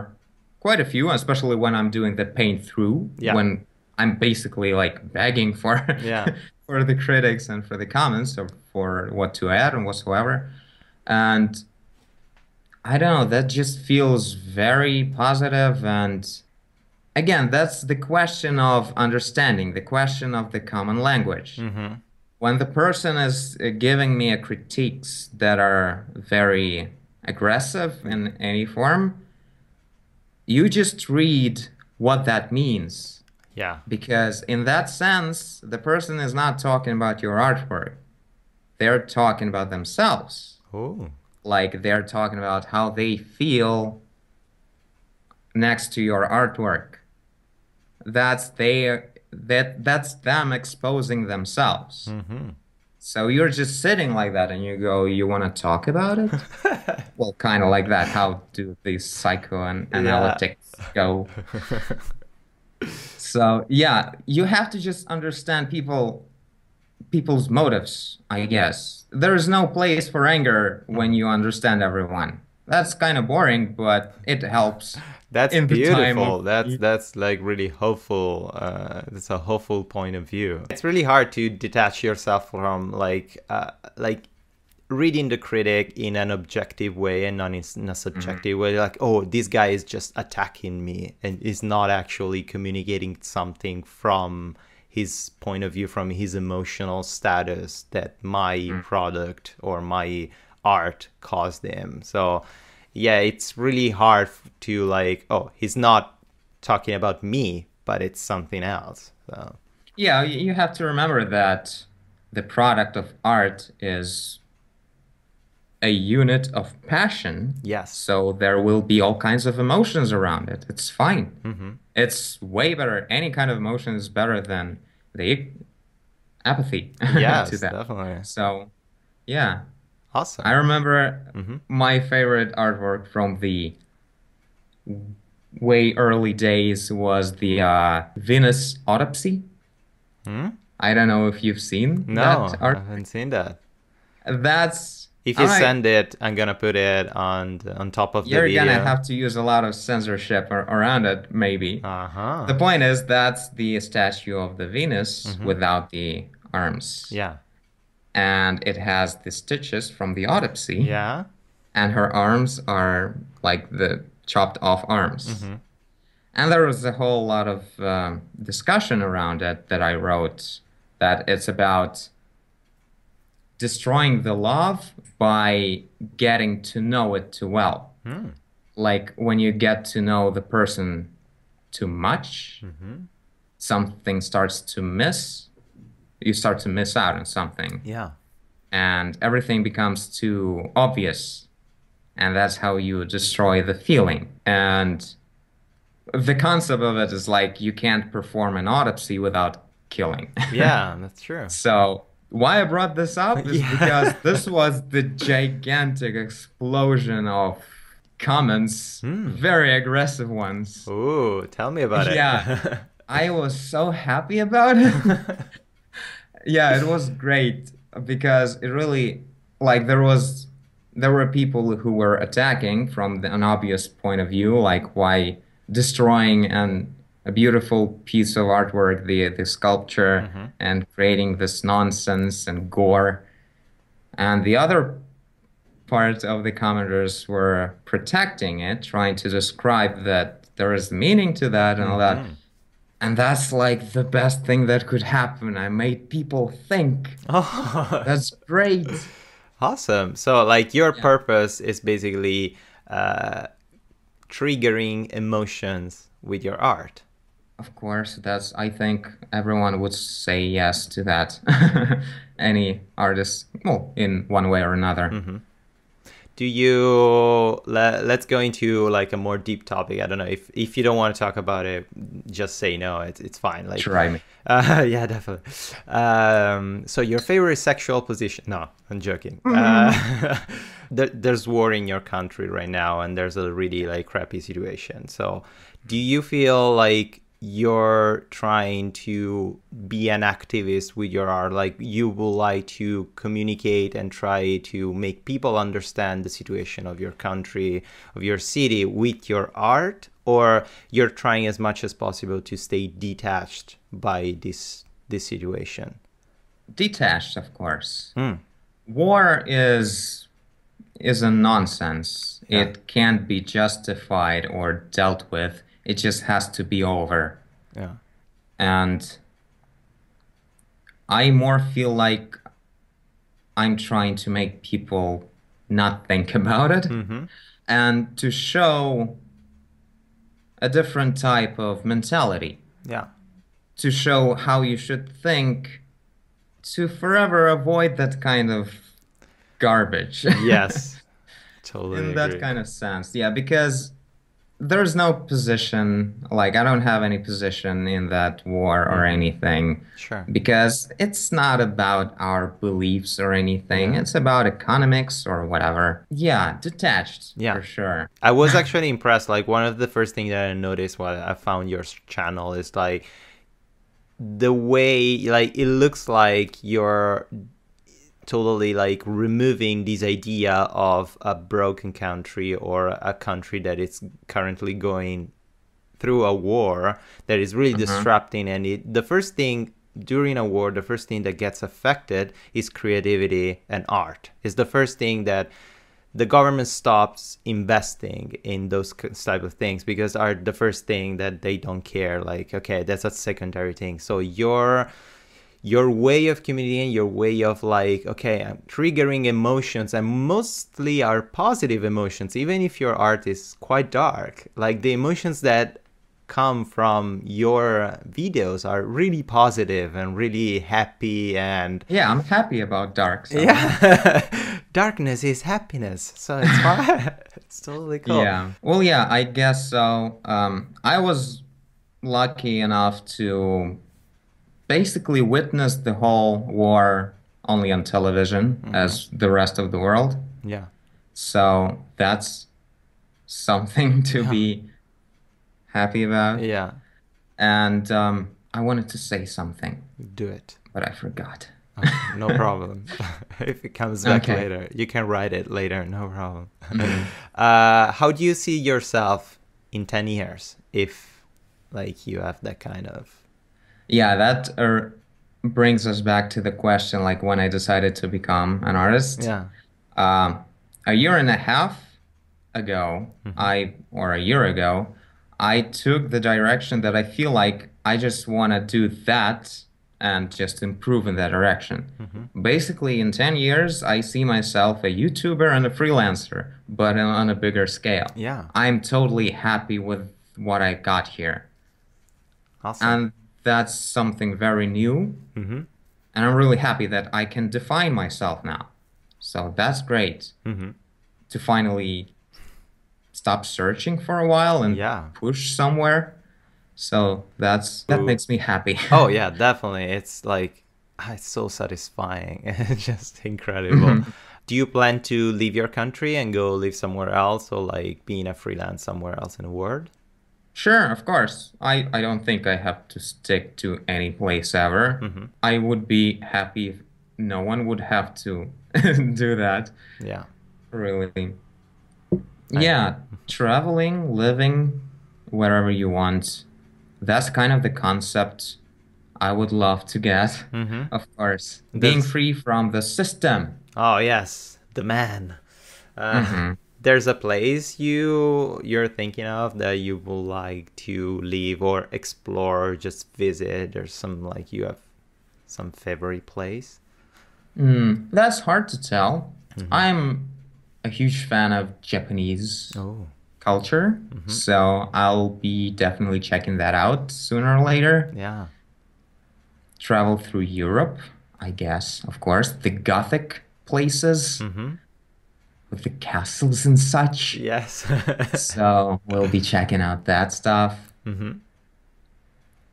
quite a few, especially when I'm doing the paint through. Yeah. When I'm basically like begging for Yeah. for the critics and for the comments or for what to add and whatsoever. And I don't know, that just feels very positive and again, that's the question of understanding, the question of the common language. Mm-hmm. When the person is uh, giving me a critiques that are very aggressive in any form, you just read what that means Yeah. because in that sense the person is not talking about your artwork they're talking about themselves Oh. Like they're talking about how they feel next to your artwork. That's they that that's them exposing themselves. Mm-hmm. so you're just sitting like that and you go you want to talk about it? Well kind of like that how do these psychoanalytics go. So yeah you have to just understand people people's motives i guess there is no place for anger when you understand everyone that's kind of boring but it helps That's beautiful. of- That's that's like really hopeful. Uh, that's a hopeful point of view. It's really hard to detach yourself from like uh, like reading the critic in an objective way and not in a subjective way. Like, oh, this guy is just attacking me and is not actually communicating something from his point of view, from his emotional status that my mm. product or my art caused him. So yeah, it's really hard to like, oh, he's not talking about me, but it's something else. So Yeah, you have to remember that the product of art is a unit of passion. yes, So there will be all kinds of emotions around it. It's fine. hmm It's way better. Any kind of emotion is better than the apathy yes, to that. definitely, So, yeah. awesome. I remember Mhm. my favorite artwork from the way early days was the uh, Venus Autopsy. Hmm? I don't know if you've seen No, that I haven't seen that. That's If you Alright. send it, I'm gonna put it on on top of the you're gonna have to use a lot of censorship ar- around it, maybe. Uh huh. The point is that's the statue of the Venus without the arms, Mm-hmm. Yeah. and it has the stitches from the autopsy, Yeah. and her arms are like the chopped off arms. Mm-hmm. And there was a whole lot of um, discussion around it that I wrote that it's about destroying the love by getting to know it too well. Hmm. Like when you get to know the person too much, Mhm. something starts to miss. You start to miss out on something Yeah. and everything becomes too obvious and that's how you destroy the feeling and the concept of it is like you can't perform an autopsy without killing Yeah, that's true. so why i brought this up is Yeah. because this was the gigantic explosion of comments Hmm. very aggressive ones Ooh, tell me about it. Yeah. I was so happy about it. yeah, it was great because it really like there was there were people who were attacking from the, an obvious point of view, like why destroying an a beautiful piece of artwork, the the sculpture, Mhm. and creating this nonsense and gore. And the other part of the commenters were protecting it, trying to describe that there is meaning to that and all that. Mhm. And that's like the best thing that could happen. I made people think. Oh, That's great. awesome. So, like, your Yeah. purpose is basically uh, triggering emotions with your art. Of course, that's I think everyone would say yes to that. Any artist, well, in one way or another. Mm-hmm. Do you let, let's go into like a more deep topic. I don't know if if you don't want to talk about it, just say no. It's it's fine. Like Try me. Uh, yeah, definitely. Um, so your favorite sexual position? No, I'm joking. Uh, there, there's war in your country right now, and there's a really like crappy situation. So, do you feel like you're trying to be an activist with your art like you would like to communicate and try to make people understand the situation of your country of your city with your art or you're trying as much as possible to stay detached by this this situation detached of course mm. war is is a nonsense Yeah. it can't be justified or dealt with it just has to be over. Yeah. And I more feel like I'm trying to make people not think about it hmm and to show a different type of mentality, yeah. To show how you should think to forever avoid that kind of garbage. yes. Totally In that kind of sense. Yeah, because there's no position, like, I don't have any position in that war or mm-hmm. anything. sure because it's not about our beliefs or anything. Yeah. It's about economics or whatever. Yeah, detached Yeah. for sure. I was actually impressed. Like one of the first things that I noticed when I found your channel is like the way like it looks like you're totally like removing this idea of a broken country or a country that is currently going through a war that is really mm-hmm. disrupting. And it the first thing during a war the first thing that gets affected is creativity and art. Is the first thing that the government stops investing in those type of things because are the first thing that they don't care. Like okay that's a secondary thing. So your your way of communicating your way of like okay i'm triggering emotions and mostly are positive emotions even if your art is quite dark like the emotions that come from your videos are really positive and really happy and Yeah, I'm happy about dark. So. yeah darkness is happiness so it's fine it's totally cool Yeah. Well, yeah, I guess so. Um, I was lucky enough to basically witnessed the whole war only on television as the rest of the world. yeah So that's something to be happy about. yeah And um, I wanted to say something, do it but I forgot. Okay, no problem. if it comes back Okay. later, you can write it later. No problem. Mm-hmm. uh, how do you see yourself in ten years if, like, you have that kind of? Yeah, that uh, brings us back to the question like when I decided to become an artist. Yeah. Um, a year and a half ago, I or a year ago, I took the direction that I feel like I just want to do that and just improve in that direction. Basically, in 10 years, I see myself a YouTuber and a freelancer, but on a bigger scale. Yeah. I'm totally happy with what I got here. Awesome. And that's something very new. mm-hmm. And I'm really happy that I can define myself now. So that's great Mm-hmm. to finally stop searching for a while and Yeah. push somewhere. So that's that Ooh. makes me happy. Oh yeah, definitely. It's like ah, it's so satisfying and just incredible. Mm-hmm. Do you plan to leave your country and go live somewhere else, or like being a freelance somewhere else in the world? Sure, of course. I, I don't think I have to stick to any place ever. Mm-hmm. I would be happy if no one would have to do that, Yeah. really. Yeah, traveling, living wherever you want. That's kind of the concept I would love to get, Mm-hmm. of course. Being free from the system. Oh yes, the man. Uh, Mhm. There's a place you you're thinking of that you would like to leave or explore, or just visit, or some like you have some favorite place. Mm, that's hard to tell. I'm a huge fan of Japanese Oh, culture, so I'll be definitely checking that out sooner or later. yeah. Travel through Europe, I guess, of course, the Gothic places Mm-hmm. With the castles and such. Yes. So we'll be checking out that stuff. mm-hmm.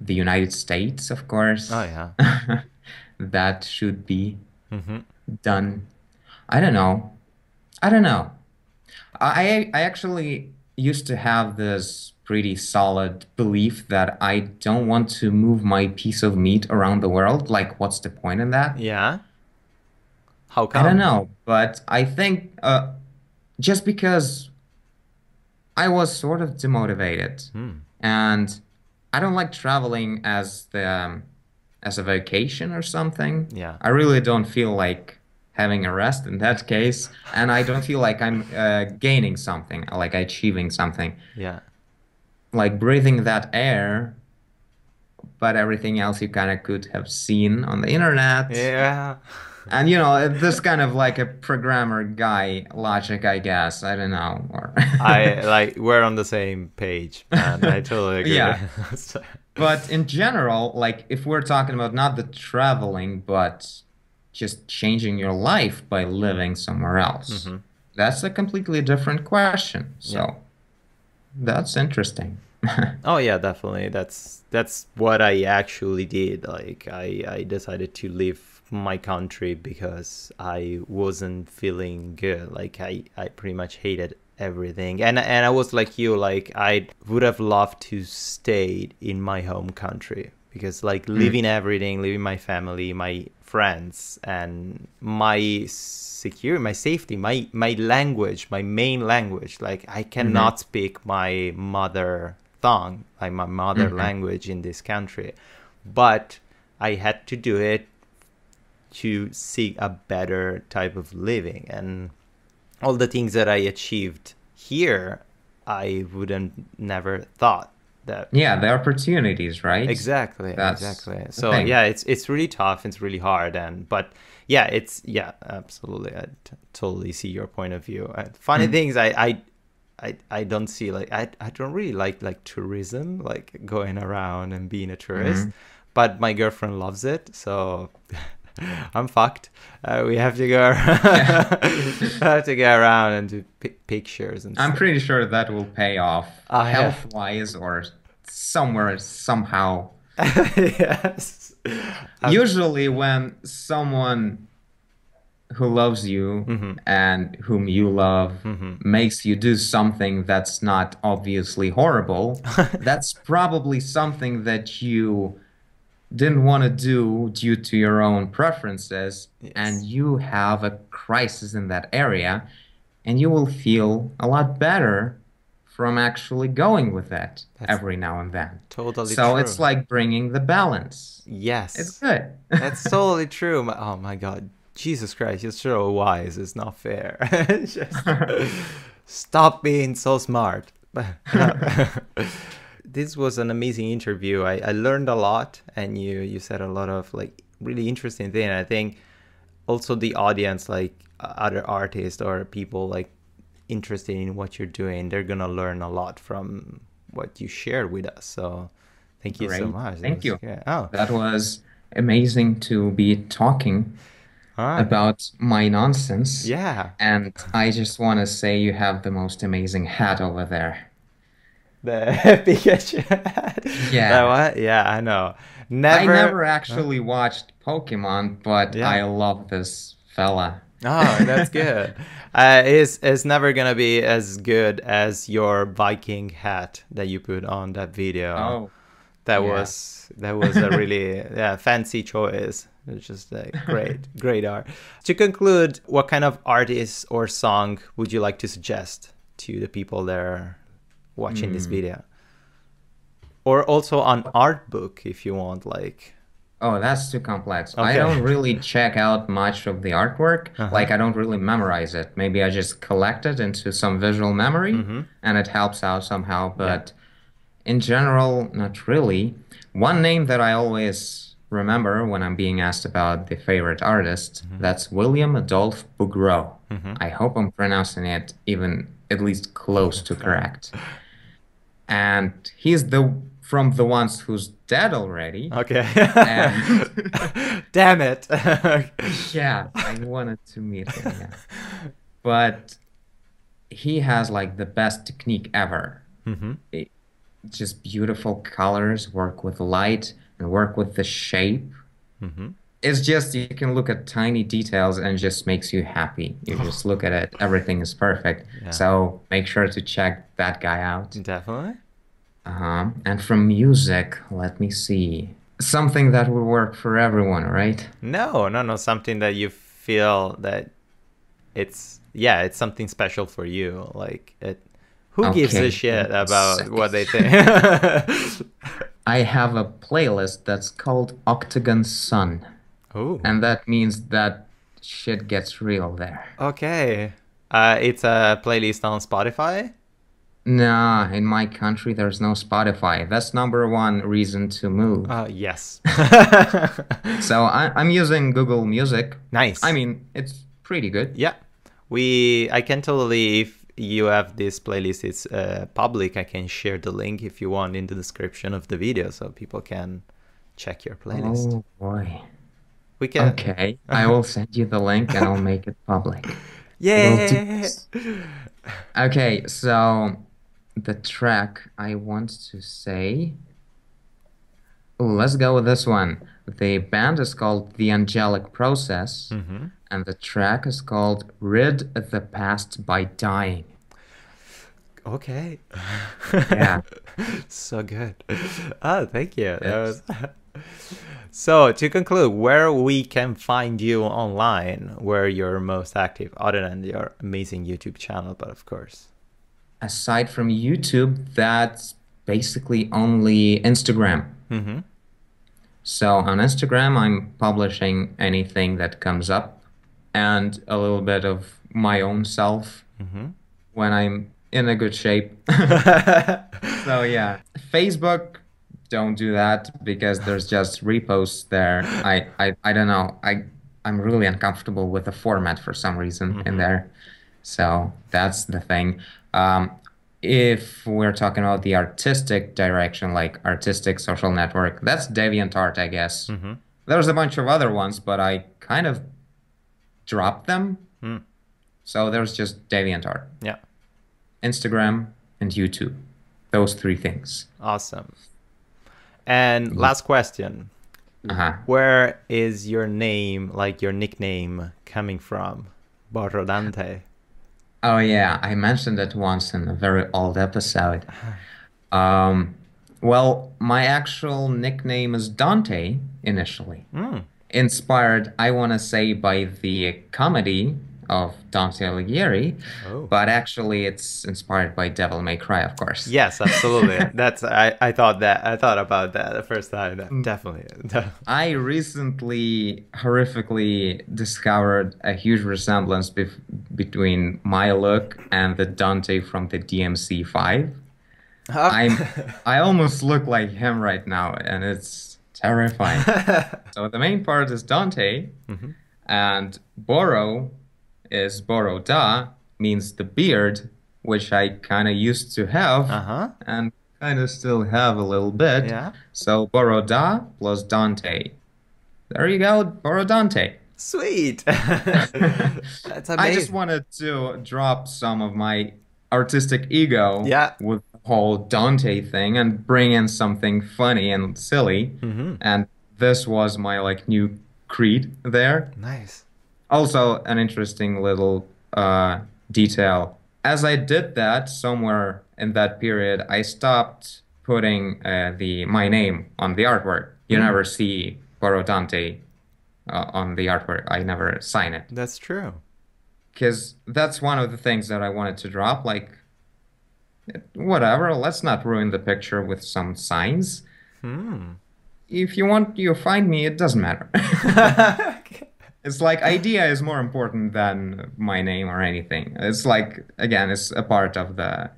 The United States, of course. Oh yeah. that should be Mm-hmm. done. I don't know. I don't know. I I actually used to have this pretty solid belief that I don't want to move my piece of meat around the world. Like, what's the point in that? Yeah. How come? I don't know, but I think uh, just because I was sort of demotivated, Hmm. and I don't like traveling as the um, as a vacation or something. Yeah. I really don't feel like having a rest in that case, and I don't feel like I'm uh, gaining something, like achieving something, Yeah. like breathing that air. But everything else you kind of could have seen on the internet. Yeah. And you know, this kind of like a programmer guy logic, I guess. I don't know. Or I like we're on the same page, man. I totally agree. Yeah. So- but in general, like if we're talking about not the traveling, but just changing your life by living somewhere else, Mhm. that's a completely different question. So that's interesting. Oh yeah, definitely. That's that's what I actually did. Like I I decided to leave my country because I wasn't feeling good. Like I I pretty much hated everything. And and I was like you, like I would have loved to stay in my home country because like leaving everything, leaving my family, my friends and my security, my safety, my my language, my main language. Like I cannot speak my mother tongue, like my mother Mhm. language in this country. But I had to do it to seek a better type of living and all the things that I achieved here I wouldn't never thought that yeah, the opportunities, right? exactly That's exactly so thing. yeah it's it's really tough it's really hard and but yeah it's yeah absolutely i t- totally see your point of view uh, funny Mhm. things I, I i i don't see like i i don't really like like tourism like going around and being a tourist Mhm. but my girlfriend loves it so i'm fucked uh, we have to go have to go around and do pi pictures and stuff. I'm stuff. pretty sure that will pay off Ah, yeah. health wise or somewhere, somehow. yes Um, Usually, when someone who loves you Mhm. and whom you love Mhm. makes you do something that's not obviously horrible, that's probably something that you didn't want to do due to your own preferences, Yes. and you have a crisis in that area, and you will feel a lot better from actually going with it That's every now and then. totally so true. it's like bringing the balance. yes It's good. That's totally true. Oh my god. Jesus Christ, you're so wise. It's not fair. Just, stop being so smart. This was an amazing interview. I, I learned a lot and you you said a lot of like really interesting thing. I think also the audience like other artists or people like interested in what you're doing, they're gonna learn a lot from what you shared with us. So thank you so much. Thank was you. great. Oh, That was amazing to be talking right. about my nonsense. Yeah. And I just want to say you have the most amazing hat over there. The Pikachu hat. Yeah. What? Yeah, I know. Never. I never actually watched Pokemon, but Yeah. I love this fella. Oh, that's good. uh, it's it's never gonna be as good as your Viking hat that you put on that video. Oh, that yeah. was that was a really yeah fancy choice. It's just like great, great art. To conclude, what kind of artist or song would you like to suggest to the people that watching this Hmm. video? Or also an art book if you want, like oh, that's too complex. I don't really check out much of the artwork. Uh-huh. Like, I don't really memorize it. Maybe I just collect it into some visual memory Mhm. and it helps out somehow. But in general, not really. One name that I always remember when I'm being asked about the favorite artist, Mm-hmm. that's William Adolphe Bouguereau. Mhm. I hope I'm pronouncing it even at least close to correct. And he's the from the ones who's dead already. Okay. And- Damn it. Yeah, I wanted to meet him. Yeah. But he has like the best technique ever. hmm Just beautiful colors, work with light and work with the shape. hmm it's just you can look at tiny details and it just makes you happy. You just look at it, everything is perfect. Yeah. So make sure to check that guy out. Definitely. Uh-huh. And from music, let me see. Something that would work for everyone, right? No, no, no. Something that you feel that it's yeah, it's something special for you. Like it. Who gives a shit about what they think? I have a playlist that's called Octagon Sun, oh, and that means that shit gets real there. okay. Uh, it's a playlist on Spotify. Nah, in my country there's no Spotify. That's number one reason to move. Uh, yes. So I, I'm using Google Music. nice. I mean, it's pretty good. yeah, we. I can totally. If you have this playlist, it's uh, public. I can share the link if you want in the description of the video, so people can check your playlist. Oh boy. We can. Okay, I will send you the link and I'll make it public. Yeah. We'll. Okay, so the track I want to say. Ooh, let's go with this one. The band is called The Angelic Process, hmm and the track is called Rid the Past by Dying. Okay. Yeah. so good. Oh, thank you. That was... so to conclude, where we can find you online, where you're most active, other than your amazing YouTube channel, but of course. Aside from YouTube, that's basically only Instagram. Mm-hmm. So on Instagram, I'm publishing anything that comes up and a little bit of my own self Mm-hmm. when I'm in a good shape. so yeah, Facebook, don't do that because there's just reposts there. I, I, I don't know. I, I'm really uncomfortable with the format for some reason in there. So that's the thing. Um, if we're talking about the artistic direction, like artistic social network, that's DeviantArt, I guess. Mhm. There's a bunch of other ones, but I kind of dropped them. Mm. So there's just DeviantArt, yeah. Instagram, and YouTube. Those three things. Awesome. And last question. Uh-huh. Where is your name, like your nickname, coming from? Borodante. Oh yeah, I mentioned it once in a very old episode. Um, well, my actual nickname is Dante initially, Mm. inspired, I want to say, by the comedy of Dante Alighieri, Oh. but actually it's inspired by Devil May Cry, of course. Yes, absolutely. That's I, I thought that I thought about that the first time. That- Definitely. I recently horrifically discovered a huge resemblance bef- between my look and the Dante from the DMC 5. I'm I almost look like him right now and it's terrifying. so the main part is Dante Mhm. and Boro is Boroda means the beard which I kind of used to have Uh-huh. and kind of still have a little bit. Yeah. So Boroda plus Dante. There you go, Borodante. Sweet. That's amazing. I just wanted to drop some of my artistic ego Yeah. with the whole Dante thing and bring in something funny and silly. Mm-hmm. And this was my like new creed there. Nice. Also, an interesting little uh, detail. As I did that, somewhere in that period, I stopped putting uh, the my name on the artwork. You Mm. never see Borodante uh, on the artwork. I never sign it That's true. because that's one of the things that I wanted to drop. Like, whatever, let's not ruin the picture with some signs. Hmm. If you want, you find me. It doesn't matter. It's like idea is more important than my name or anything. It's like again, it's a part of the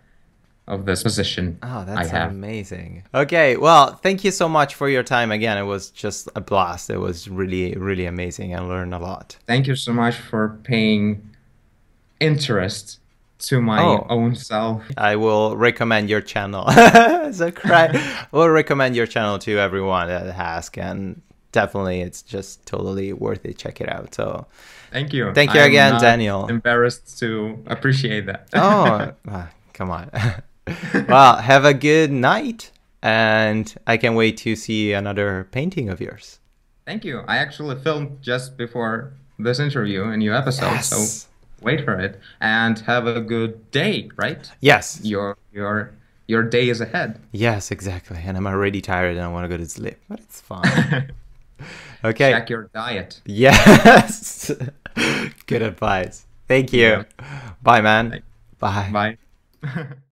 of this position Oh, that's amazing. Okay, well, thank you so much for your time again. It was just a blast. It was really, really amazing. I learned a lot. Thank you so much for paying interest to my Oh. own self. I will recommend your channel. so cry. I will recommend your channel to everyone that asks, and definitely it's just totally worth it. Check it out. So thank you. thank you I'm again daniel. embarrassed to appreciate that. Oh ah, come on. Well have a good night and i can't wait to see another painting of yours. Thank you. I actually filmed just before this interview a new episode yes. so wait for it and have a good day right? Yes. Your your your day is ahead. Yes exactly. And i'm already tired and i want to go to sleep but it's fine. Okay. Check your diet. Yes. Good advice. Thank you. Bye, man. Bye. Bye. Bye.